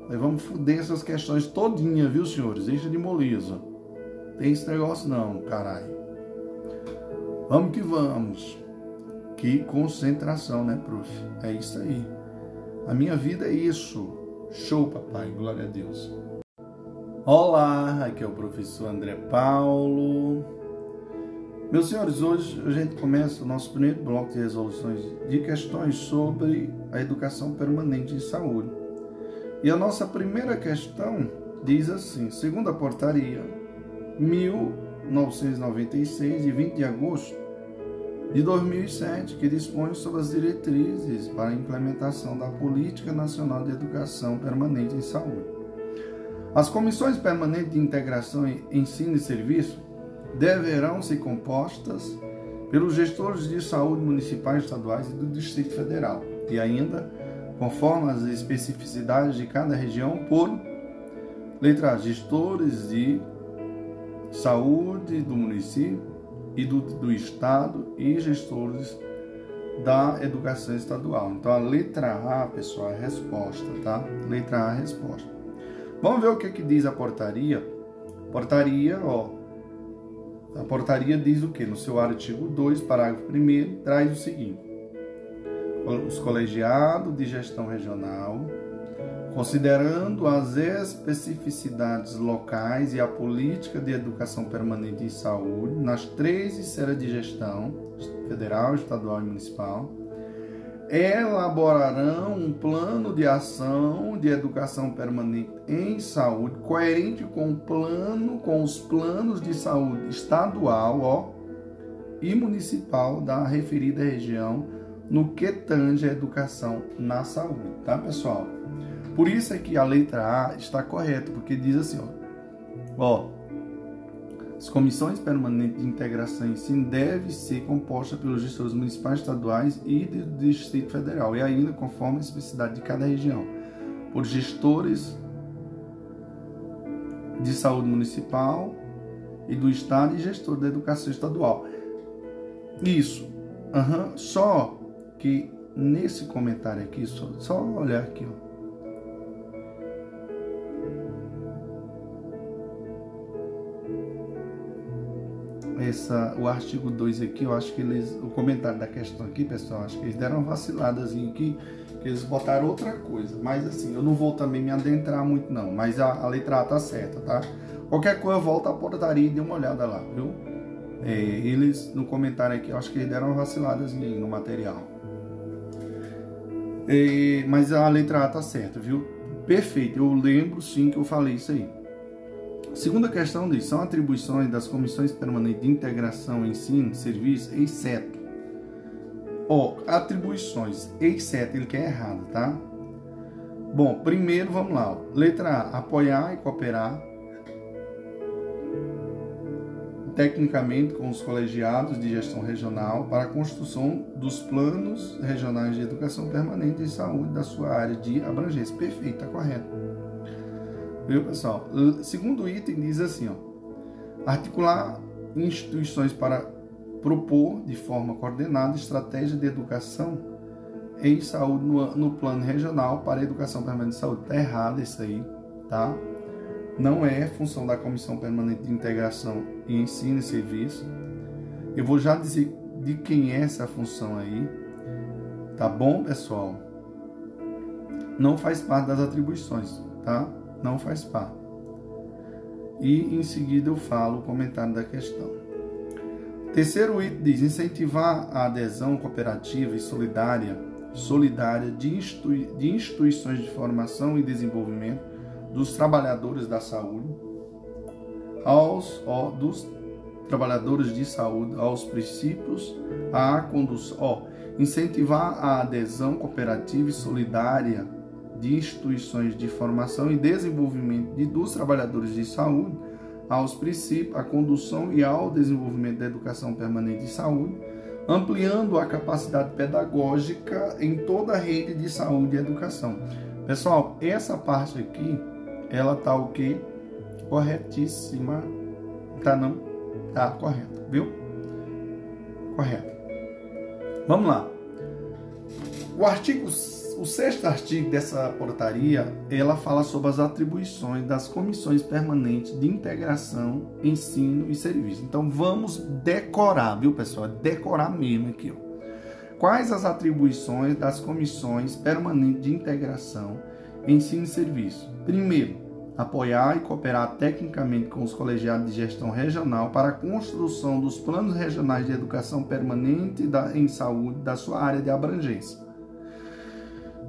[SPEAKER 1] nós vamos fuder essas questões todinha, viu, senhores? Deixa de moleza. Tem esse negócio não, caralho. Vamos que vamos. Que concentração, né, prof? É isso aí. A minha vida é isso. Show, papai. Glória a Deus. Olá, aqui é o professor André Paulo. Meus senhores, hoje a gente começa o nosso primeiro bloco de resoluções de questões sobre a educação permanente em saúde. E a nossa primeira questão diz assim: segundo a portaria 1996, de 20 de agosto de 2007, que dispõe sobre as diretrizes para a implementação da Política Nacional de Educação Permanente em Saúde. As comissões permanentes de integração ensino e serviço deverão ser compostas pelos gestores de saúde municipais, estaduais e do Distrito Federal, e ainda, conforme as especificidades de cada região, por letra gestores de saúde do município e do, do estado e gestores da educação estadual. Então a letra A, pessoal, é a resposta, tá? Letra A, é a resposta. Vamos ver o que, que diz a portaria. Portaria, ó. A portaria diz o que? No seu artigo 2, parágrafo 1, traz o seguinte: os colegiados de gestão regional considerando as especificidades locais e a política de educação permanente em saúde nas três esferas de gestão, federal, estadual e municipal, elaborarão um plano de ação de educação permanente em saúde coerente com o plano, com os planos de saúde estadual ó, e municipal da referida região no que tange a educação na saúde, tá, pessoal? Por isso é que a letra A está correta, porque diz assim, ó, ó as comissões permanentes de integração e ensino devem ser compostas pelos gestores municipais, estaduais e do Distrito Federal, e ainda conforme a especificidade de cada região, por gestores de saúde municipal e do Estado e gestor da educação estadual. Isso. Uhum. Só que nesse comentário aqui, só, só olhar aqui, ó. Essa, o artigo 2 aqui, eu acho que eles, o comentário da questão aqui, pessoal, acho que eles deram uma vaciladas aqui, que eles botaram outra coisa. Mas assim, eu não vou também me adentrar muito não, mas a, a letra A tá certa, tá? Qualquer coisa, volta a portaria e dê uma olhada lá, viu? É, eles, no comentário aqui, eu acho que eles deram uma vaciladas no material. É, mas a letra A tá certa, viu? Perfeito, eu lembro sim que eu falei isso aí. Segunda questão diz: são atribuições das comissões permanentes de integração, ensino, serviço, exceto. Ó, atribuições, exceto, ele quer errado, tá? Bom, primeiro vamos lá. Letra A: apoiar e cooperar tecnicamente com os colegiados de gestão regional para a construção dos planos regionais de educação permanente e saúde da sua área de abrangência. Perfeito, tá correto. Viu, pessoal? Segundo item diz assim, ó, articular instituições para propor de forma coordenada estratégia de educação em saúde no, no plano regional para educação permanente de saúde. Tá errado isso aí, tá? Não é função da Comissão Permanente de Integração e Ensino e Serviço. Eu vou já dizer de quem é essa função aí, tá bom, pessoal? Não faz parte das atribuições, tá? Não faz parte. E em seguida eu falo o comentário da questão. Terceiro item diz incentivar a adesão cooperativa e solidária, solidária de, institui de instituições de formação e desenvolvimento dos trabalhadores da saúde, aos ó, dos trabalhadores de saúde, aos princípios, à condução, ó, incentivar a adesão cooperativa e solidária de instituições de formação e desenvolvimento de, dos trabalhadores de saúde aos princípios, à condução e ao desenvolvimento da educação permanente de saúde, ampliando a capacidade pedagógica em toda a rede de saúde e educação. Pessoal, essa parte aqui, ela tá o que? Corretíssima. Tá não? Tá correto, viu? Correto. Vamos lá. O artigo o sexto artigo dessa portaria, ela fala sobre as atribuições das comissões permanentes de integração, ensino e serviço. Então vamos decorar, viu pessoal? Decorar mesmo aqui, ó. Quais as atribuições das comissões permanentes de integração, ensino e serviço? Primeiro, apoiar e cooperar tecnicamente com os colegiados de gestão regional para a construção dos planos regionais de educação permanente em saúde da sua área de abrangência.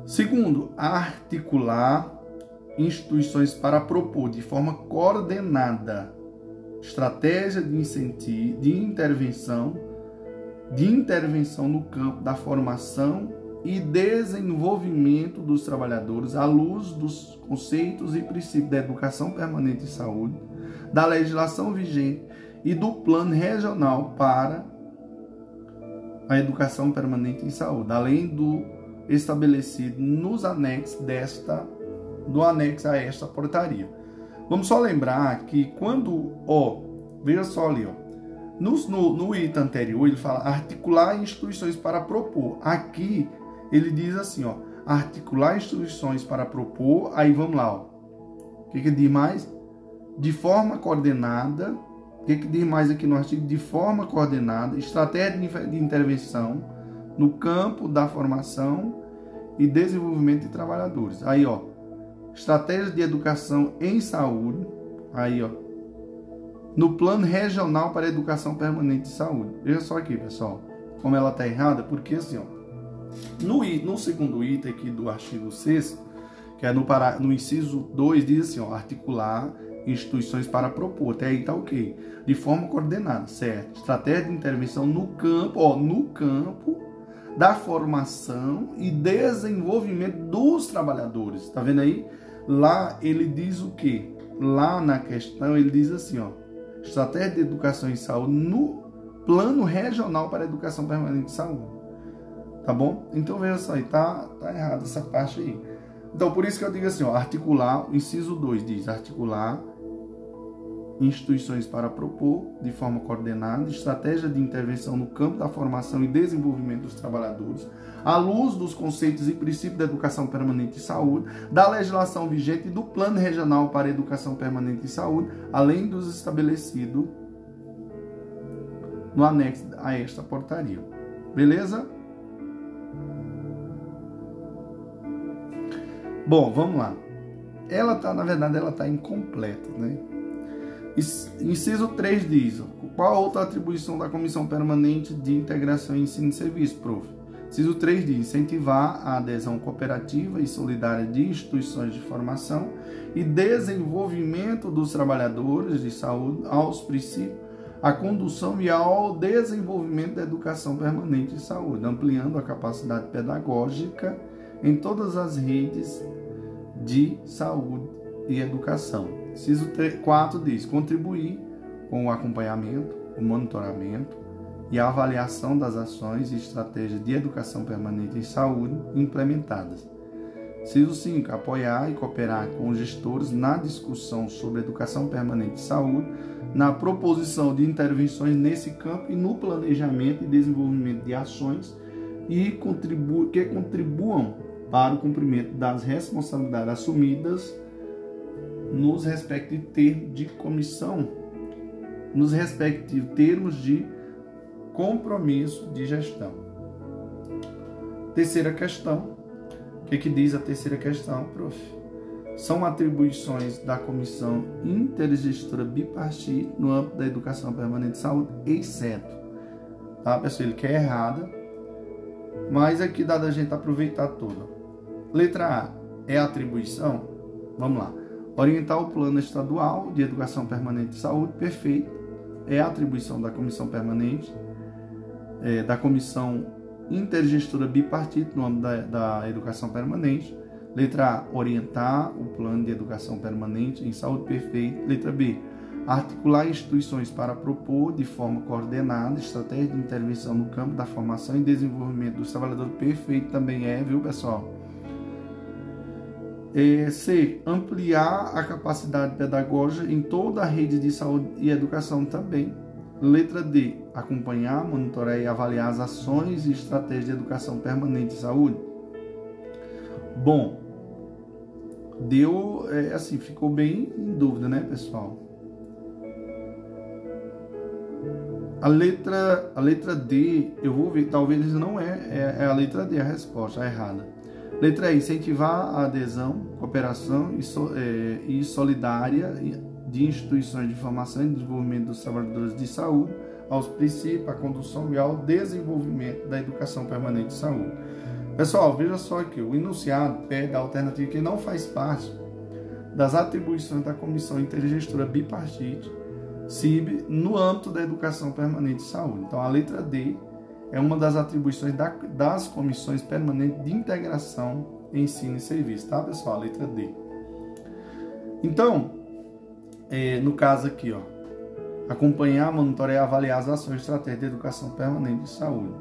[SPEAKER 1] Segundo, articular instituições para propor de forma coordenada estratégia de incentivo, de intervenção, de intervenção no campo da formação e desenvolvimento dos trabalhadores à luz dos conceitos e princípios da educação permanente e saúde, da legislação vigente e do plano regional para a educação permanente em saúde, além do estabelecido nos anexos desta do anexo a esta portaria. Vamos só lembrar que quando, ó, veja só ali, ó, no, no, no item anterior ele fala articular instituições para propor. Aqui ele diz assim, ó, articular instituições para propor, aí vamos lá, ó. O que, que diz mais? De forma coordenada, o que, que diz mais aqui no artigo? De forma coordenada, estratégia de intervenção no campo da formação e desenvolvimento de trabalhadores. Aí, ó, estratégia de educação em saúde, aí, ó, no plano regional para educação permanente de saúde. Veja só aqui, pessoal, como ela está errada, porque assim, ó, no, no segundo item aqui do artigo 6 que é no, para, no inciso 2, diz assim, ó, articular instituições para propor, até aí tá ok, de forma coordenada, certo? Estratégia de intervenção no campo, ó, no campo da formação e desenvolvimento dos trabalhadores, tá vendo aí? Lá ele diz o que? Lá na questão ele diz assim, ó, estratégia de educação em saúde no plano regional para educação permanente de saúde. Tá bom? Então veja só aí, tá, tá errado essa parte aí. Então por isso que eu digo assim, ó, articular, o inciso 2 diz articular instituições para propor, de forma coordenada, estratégia de intervenção no campo da formação e desenvolvimento dos trabalhadores, à luz dos conceitos e princípios da educação permanente e saúde, da legislação vigente e do Plano Regional para Educação Permanente e Saúde, além dos estabelecidos no anexo a esta portaria. Beleza? Bom, vamos lá. Ela tá, na verdade, ela tá incompleta, né? Inciso 3 diz: qual a outra atribuição da Comissão Permanente de Integração Ensino e Serviço, prof? Inciso 3 diz: incentivar a adesão cooperativa e solidária de instituições de formação e desenvolvimento dos trabalhadores de saúde aos princípios, à condução e ao desenvolvimento da educação permanente de saúde, ampliando a capacidade pedagógica em todas as redes de saúde e educação. Inciso 4 diz: contribuir com o acompanhamento, o monitoramento e a avaliação das ações e estratégias de educação permanente em saúde implementadas. Inciso 5. Apoiar e cooperar com os gestores na discussão sobre educação permanente em saúde, na proposição de intervenções nesse campo e no planejamento e desenvolvimento de ações e contribu que contribuam para o cumprimento das responsabilidades assumidas nos respectivos termos de comissão, nos respectivos termos de compromisso de gestão. Terceira questão. O que, que diz a terceira questão, prof? São atribuições da Comissão Intergestora Bipartite no âmbito da educação permanente de saúde, exceto. Tá, pessoal? Ele quer errada, mas aqui dá da gente aproveitar toda. Letra A é atribuição. Vamos lá. Orientar o plano estadual de educação permanente de saúde, perfeito. É atribuição da comissão permanente, é, da comissão intergestora bipartite no âmbito da, da educação permanente. Letra A, orientar o plano de educação permanente em saúde, perfeito. Letra B, articular instituições para propor de forma coordenada estratégia de intervenção no campo da formação e desenvolvimento dos trabalhadores, perfeito também é, viu pessoal? É, C. Ampliar a capacidade pedagógica em toda a rede de saúde e educação também. Letra D. Acompanhar, monitorar e avaliar as ações e estratégias de educação permanente e saúde. Bom, deu, é, assim, ficou bem em dúvida, né, pessoal? A letra, a letra D, eu vou ver, talvez não é, é, é a letra D a resposta, a errada. Letra E, incentivar a adesão, cooperação e, so, é, e solidária de instituições de formação e desenvolvimento dos trabalhadores de saúde aos princípios, à condução e ao desenvolvimento da educação permanente de saúde. Pessoal, veja só aqui, o enunciado pega a alternativa que não faz parte das atribuições da Comissão Intergestora Bipartite, CIB, no âmbito da educação permanente de saúde. Então, a letra D é uma das atribuições da, das comissões permanentes de integração, ensino e serviço, tá, pessoal? A letra D. Então, é, no caso aqui, ó, acompanhar, monitorar e avaliar as ações estratégias de educação permanente de saúde.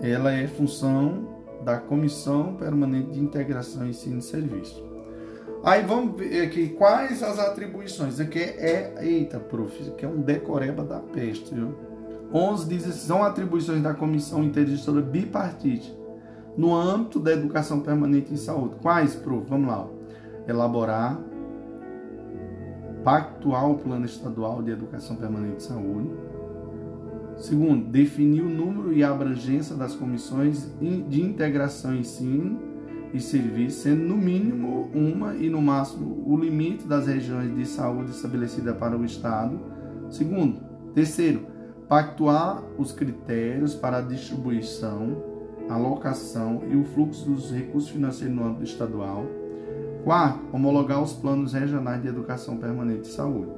[SPEAKER 1] Ela é função da Comissão Permanente de Integração, Ensino e Serviço. Aí vamos ver aqui quais as atribuições. Aqui é, eita, prof, que é um decoreba da peste, viu? 11 diz são atribuições da Comissão Intergestora Bipartite no âmbito da educação permanente em saúde. Quais, prof? Vamos lá. Elaborar, pactuar o plano estadual de educação permanente de saúde. Segundo, definir o número e a abrangência das comissões de integração ensino e serviço, sendo no mínimo uma e no máximo o limite das regiões de saúde estabelecida para o Estado. Segundo, terceiro, pactuar os critérios para a distribuição, alocação e o fluxo dos recursos financeiros no âmbito estadual. Quarto, homologar os planos regionais de educação permanente de saúde.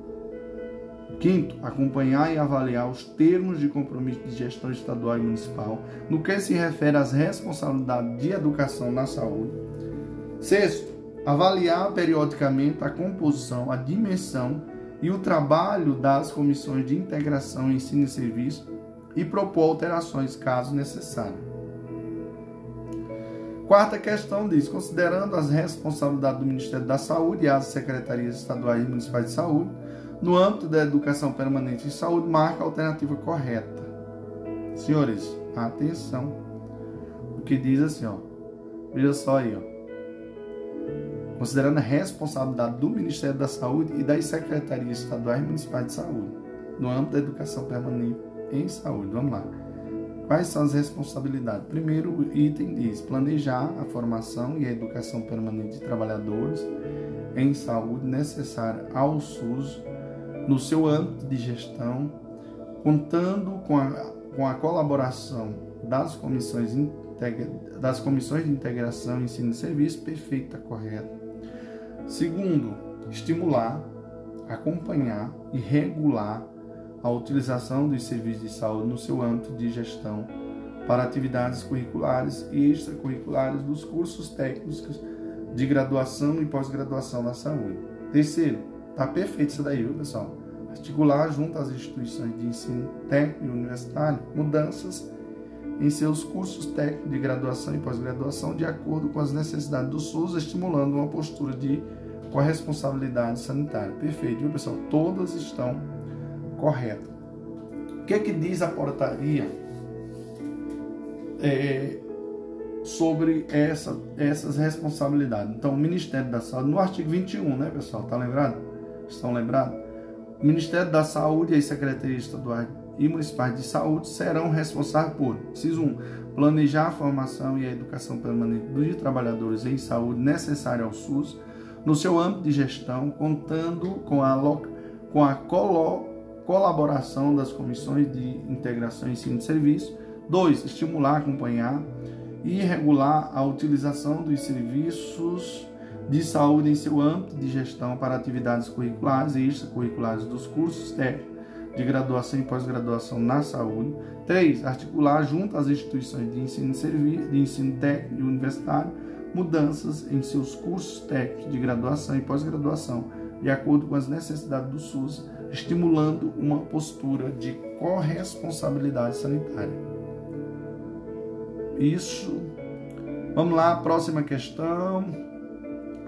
[SPEAKER 1] Quinto, acompanhar e avaliar os termos de compromisso de gestão estadual e municipal no que se refere às responsabilidades de educação na saúde. Sexto, avaliar periodicamente a composição, a dimensão e o trabalho das comissões de integração ensino e serviço e propor alterações caso necessário. Quarta questão diz: considerando as responsabilidades do Ministério da Saúde e as secretarias estaduais e municipais de saúde, no âmbito da educação permanente de saúde, marca a alternativa correta. Senhores, atenção. O que diz assim, ó. Veja só aí, ó considerando a responsabilidade do Ministério da Saúde e das secretarias estaduais e municipais de saúde, no âmbito da educação permanente em saúde. Vamos lá. Quais são as responsabilidades? Primeiro item diz planejar a formação e a educação permanente de trabalhadores em saúde necessária ao SUS no seu âmbito de gestão, contando com a, com a colaboração das comissões, das comissões de integração, ensino e serviço perfeita, correta Segundo, estimular, acompanhar e regular a utilização dos serviços de saúde no seu âmbito de gestão para atividades curriculares e extracurriculares dos cursos técnicos de graduação e pós-graduação na saúde. Terceiro, tá perfeito isso daí, viu, pessoal? Articular junto às instituições de ensino técnico e universitário mudanças em seus cursos técnicos de graduação e pós-graduação de acordo com as necessidades do SUS, estimulando uma postura de corresponsabilidade sanitária. Perfeito, viu pessoal? Todas estão corretas. O que é que diz a portaria é, sobre essa, essas responsabilidades? Então, o Ministério da Saúde, no artigo 21, né, pessoal? Tá lembrado? Estão lembrados? O Ministério da Saúde e as secretarias estaduais e municipais de saúde serão responsáveis por, inciso 1, planejar a formação e a educação permanente dos trabalhadores em saúde necessária ao SUS, no seu âmbito de gestão, contando com a, com a colo, colaboração das comissões de integração e ensino de serviço. 2. Estimular, acompanhar e regular a utilização dos serviços de saúde em seu âmbito de gestão para atividades curriculares e extracurriculares dos cursos técnicos de graduação e pós-graduação na saúde. 3. Articular junto às instituições de ensino, de ensino técnico e universitário mudanças em seus cursos técnicos de graduação e pós-graduação, de acordo com as necessidades do SUS, estimulando uma postura de corresponsabilidade sanitária. Isso. Vamos lá, próxima questão.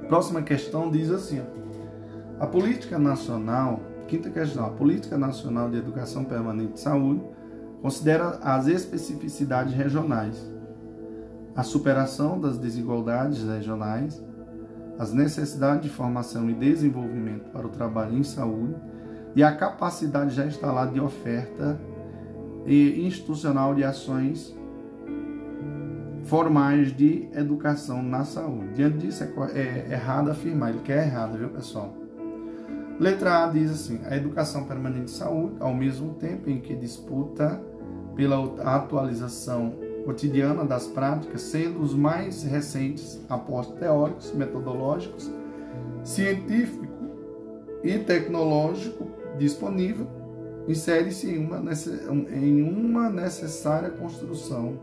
[SPEAKER 1] Próxima questão diz assim: ó, a política nacional, quinta questão, a política nacional de educação permanente de saúde considera as especificidades regionais a superação das desigualdades regionais, as necessidades de formação e desenvolvimento para o trabalho em saúde e a capacidade já instalada de oferta e institucional de ações formais de educação na saúde. Diante disso, é, é errado afirmar, ele quer errado, viu, pessoal? Letra A diz assim: a educação permanente de saúde, ao mesmo tempo em que disputa pela atualização cotidiana das práticas, sendo os mais recentes apostos teóricos, metodológicos, científico e tecnológico disponível, insere-se em uma, em uma necessária construção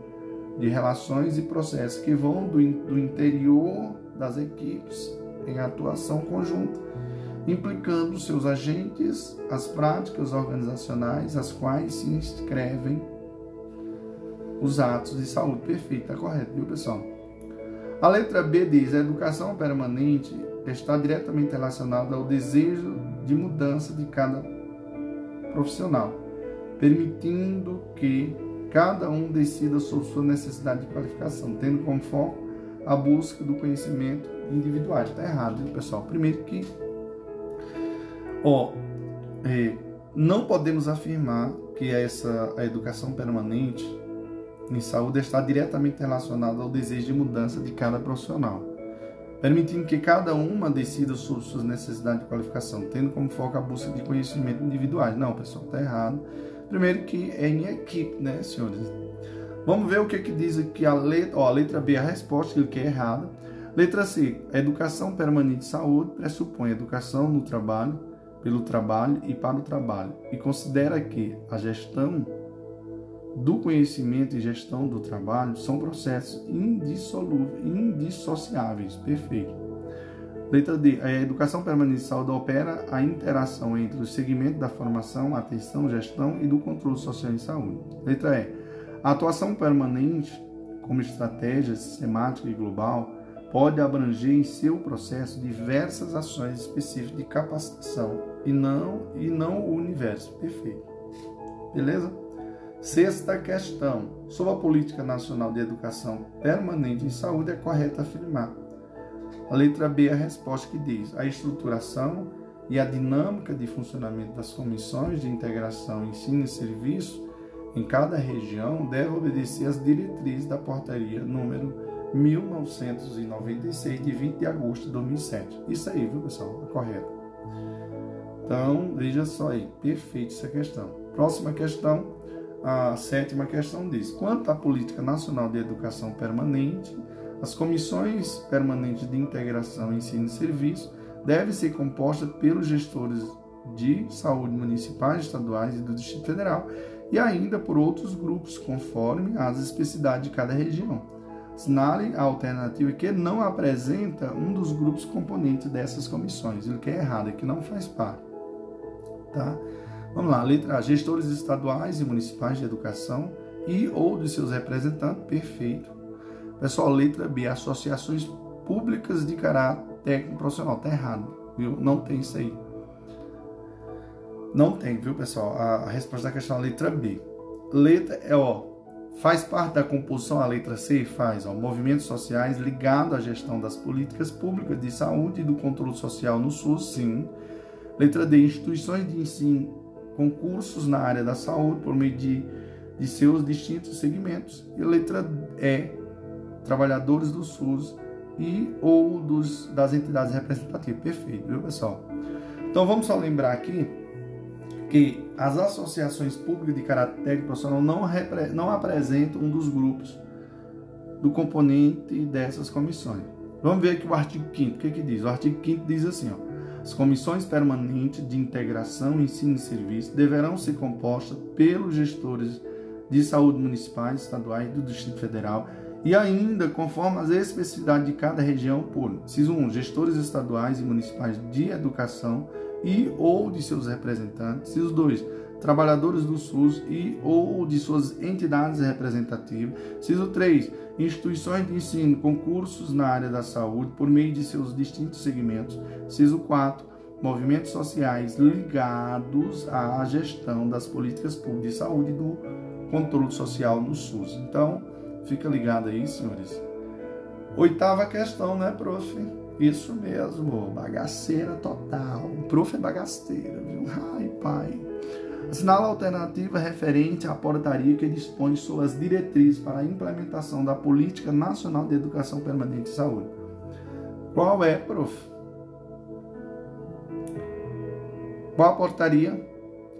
[SPEAKER 1] de relações e processos que vão do, do interior das equipes em atuação conjunta, implicando seus agentes, as práticas organizacionais, as quais se inscrevem os atos de saúde. Perfeito, tá correto, viu, pessoal? A letra B diz: a educação permanente está diretamente relacionada ao desejo de mudança de cada profissional, permitindo que cada um decida sobre sua necessidade de qualificação, tendo como foco a busca do conhecimento individual. Está errado, viu, pessoal? Primeiro que, ó, é, não podemos afirmar que essa a educação permanente em saúde está diretamente relacionada ao desejo de mudança de cada profissional, permitindo que cada uma decida sobre suas necessidades de qualificação, tendo como foco a busca de conhecimento individuais. Não, pessoal, está errado. Primeiro que é em equipe, né, senhores? Vamos ver o que, que diz aqui a letra, ó, a letra B, a resposta, que é errada. Letra C, a educação permanente de saúde pressupõe educação no trabalho, pelo trabalho e para o trabalho, e considera que a gestão do conhecimento e gestão do trabalho são processos indissolúveis, indissociáveis. Perfeito. Letra D. A educação permanente de saúde opera a interação entre o segmento da formação, atenção, gestão e do controle social em saúde. Letra E. A atuação permanente, como estratégia sistemática e global, pode abranger em seu processo diversas ações específicas de capacitação e não e não o universo. Perfeito. Beleza? Sexta questão. Sobre a política nacional de educação permanente em saúde, é correto afirmar. A letra B é a resposta que diz: a estruturação e a dinâmica de funcionamento das comissões de integração ensino e serviço em cada região deve obedecer às diretrizes da portaria número 1996 de 20 de agosto de 2007. Isso aí, viu, pessoal? É correto. Então, veja só aí, perfeito essa questão. Próxima questão a sétima questão diz: quanto à política nacional de educação permanente, as comissões permanentes de integração ensino e serviço devem ser compostas pelos gestores de saúde municipais, estaduais e do Distrito Federal e ainda por outros grupos, conforme as especificidades de cada região. Assinale a alternativa que não apresenta um dos grupos componentes dessas comissões, ele que é errado, é que não faz parte. Tá? Vamos lá, letra A, gestores estaduais e municipais de educação e ou de seus representantes, perfeito. Pessoal, letra B, associações públicas de caráter técnico profissional, tá errado, viu? Não tem isso aí. Não tem, viu, pessoal? A, resposta da questão é a letra B. Letra é, ó, faz parte da composição a letra C? Faz, ó, movimentos sociais ligados à gestão das políticas públicas de saúde e do controle social no SUS, sim. Letra D, instituições de ensino concursos na área da saúde por meio de, de seus distintos segmentos. E letra E, trabalhadores do SUS e ou dos, das entidades representativas. Perfeito, viu, pessoal? Então vamos só lembrar aqui que as associações públicas de caráter profissional não, repre, não apresentam um dos grupos do componente dessas comissões. Vamos ver aqui o artigo 5 o que, que diz? O artigo 5 diz assim, ó. As comissões permanentes de integração, ensino e serviço deverão ser compostas pelos gestores de saúde municipais, estaduais e do Distrito Federal e ainda conforme as especificidades de cada região por, inciso 1, gestores estaduais e municipais de educação e ou de seus representantes, inciso 2, trabalhadores do SUS e ou de suas entidades representativas. Inciso 3, instituições de ensino, concursos na área da saúde por meio de seus distintos segmentos. Inciso 4, movimentos sociais ligados à gestão das políticas públicas de saúde e do controle social no SUS. Então, fica ligado aí, senhores. Oitava questão, né, prof? Isso mesmo, bagaceira total. O prof é bagaceira, viu? Ai, pai. Assinala a alternativa referente à portaria que dispõe sobre as diretrizes para a implementação da Política Nacional de Educação Permanente e Saúde. Qual é, prof? Qual a portaria?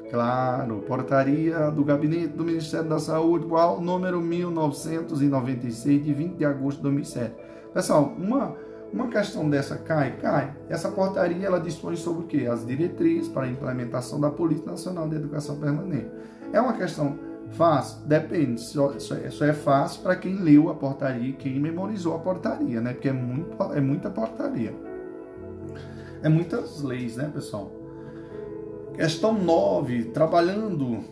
[SPEAKER 1] Claro, portaria do Gabinete do Ministério da Saúde, qual? Número 1996, de 20 de agosto de 2007. Pessoal, uma, uma questão dessa cai? Cai. Essa portaria, ela dispõe sobre o quê? As diretrizes para a implementação da Política Nacional de Educação Permanente. É uma questão fácil? Depende. Só, é, é fácil para quem leu a portaria, quem memorizou a portaria, né? Porque é, muito, é muita portaria. É muitas leis, né, pessoal? Questão 9, trabalhando,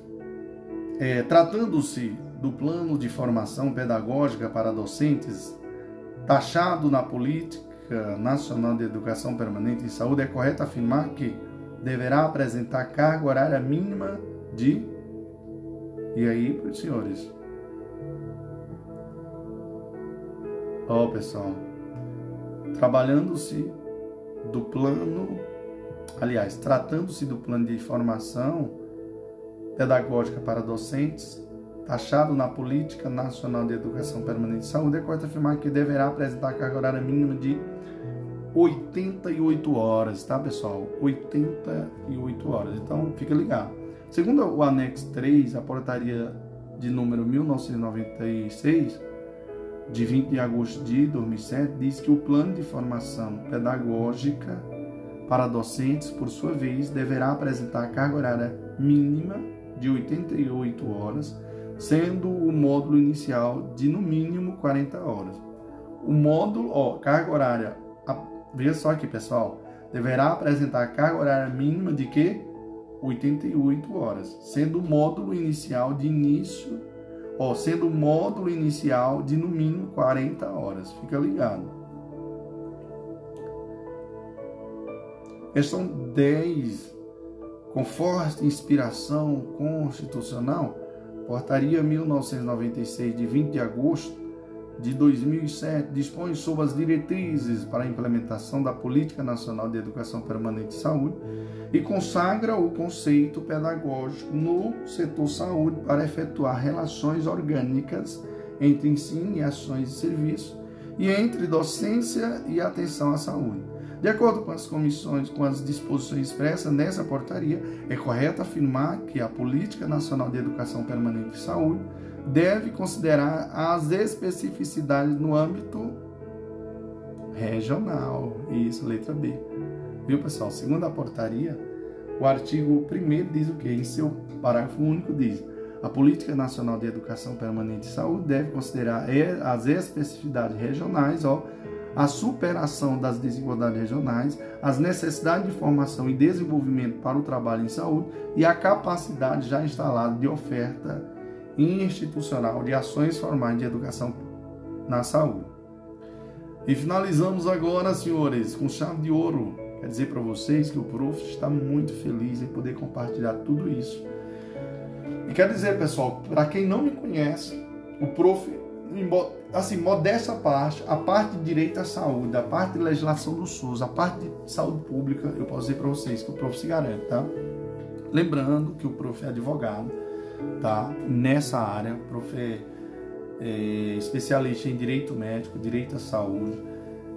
[SPEAKER 1] é, tratando-se do plano de formação pedagógica para docentes taxado na Política Nacional de Educação Permanente em Saúde, é correto afirmar que deverá apresentar carga horária mínima de. E aí, senhores? Ó, oh, pessoal, trabalhando-se do plano Aliás, tratando-se do plano de formação pedagógica para docentes, taxado na Política Nacional de Educação Permanente de Saúde, é correto afirmar que deverá apresentar carga horária mínima de 88 horas, tá, pessoal? 88 horas. Então, fica ligado. Segundo o anexo 3, a portaria de número 1996, de 20 de agosto de 2007, diz que o plano de formação pedagógica para docentes, por sua vez, deverá apresentar carga horária mínima de 88 horas, sendo o módulo inicial de no mínimo 40 horas. O módulo, ó, carga horária, veja só aqui, pessoal, deverá apresentar carga horária mínima de que 88 horas, sendo o módulo inicial de início, ó, sendo o módulo inicial de no mínimo 40 horas. Fica ligado. Questão 10. Com forte inspiração constitucional, Portaria 1996, de 20 de agosto de 2007, dispõe sobre as diretrizes para a implementação da Política Nacional de Educação Permanente e Saúde e consagra o conceito pedagógico no setor saúde para efetuar relações orgânicas entre ensino e ações de serviço e entre docência e atenção à saúde de acordo com as comissões, com as disposições expressas nessa portaria, é correto afirmar que a Política Nacional de Educação Permanente e Saúde deve considerar as especificidades no âmbito regional. Isso, letra B. Viu, pessoal? Segundo a portaria, o artigo 1 diz o que? Em seu parágrafo único diz: a Política Nacional de Educação Permanente e Saúde deve considerar as especificidades regionais, ó, a superação das desigualdades regionais, as necessidades de formação e desenvolvimento para o trabalho em saúde e a capacidade já instalada de oferta institucional de ações formais de educação na saúde. E finalizamos agora, senhores, com chave de ouro. Quer dizer para vocês que o prof está muito feliz em poder compartilhar tudo isso. E quer dizer, pessoal, para quem não me conhece, o prof assim, modesta parte, a parte de direito à saúde, a parte de legislação do SUS, a parte de saúde pública, eu posso dizer para vocês que o prof se garante, tá? Lembrando que o prof é advogado, tá? Nessa área, o prof é, é especialista em direito médico, direito à saúde.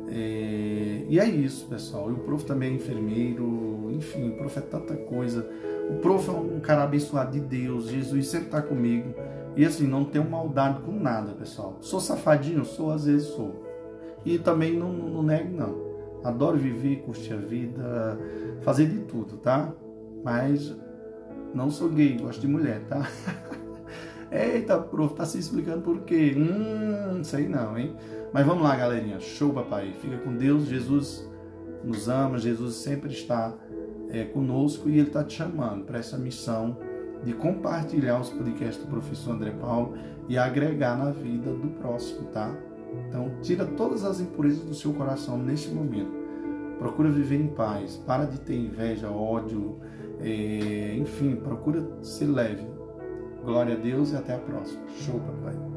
[SPEAKER 1] É, e é isso, pessoal. E o prof também é enfermeiro, enfim, o prof é tanta coisa. O prof é um cara abençoado de Deus, Jesus sempre está comigo. E assim, não tenho maldade com nada, pessoal. Sou safadinho? Sou, às vezes sou. E também não, não nego, não. Adoro viver, curtir a vida, fazer de tudo, tá? Mas não sou gay, gosto de mulher, tá? Eita, prof, tá se explicando por quê? Hum, sei não, hein? Mas vamos lá, galerinha. Show, papai. Fica com Deus. Jesus nos ama, Jesus sempre está é, conosco e Ele está te chamando para essa missão de compartilhar os podcasts do professor André Paulo e agregar na vida do próximo, tá? Então, tira todas as impurezas do seu coração neste momento. Procura viver em paz. Para de ter inveja, ódio, é, enfim, procura ser leve. Glória a Deus e até a próxima. Show, papai.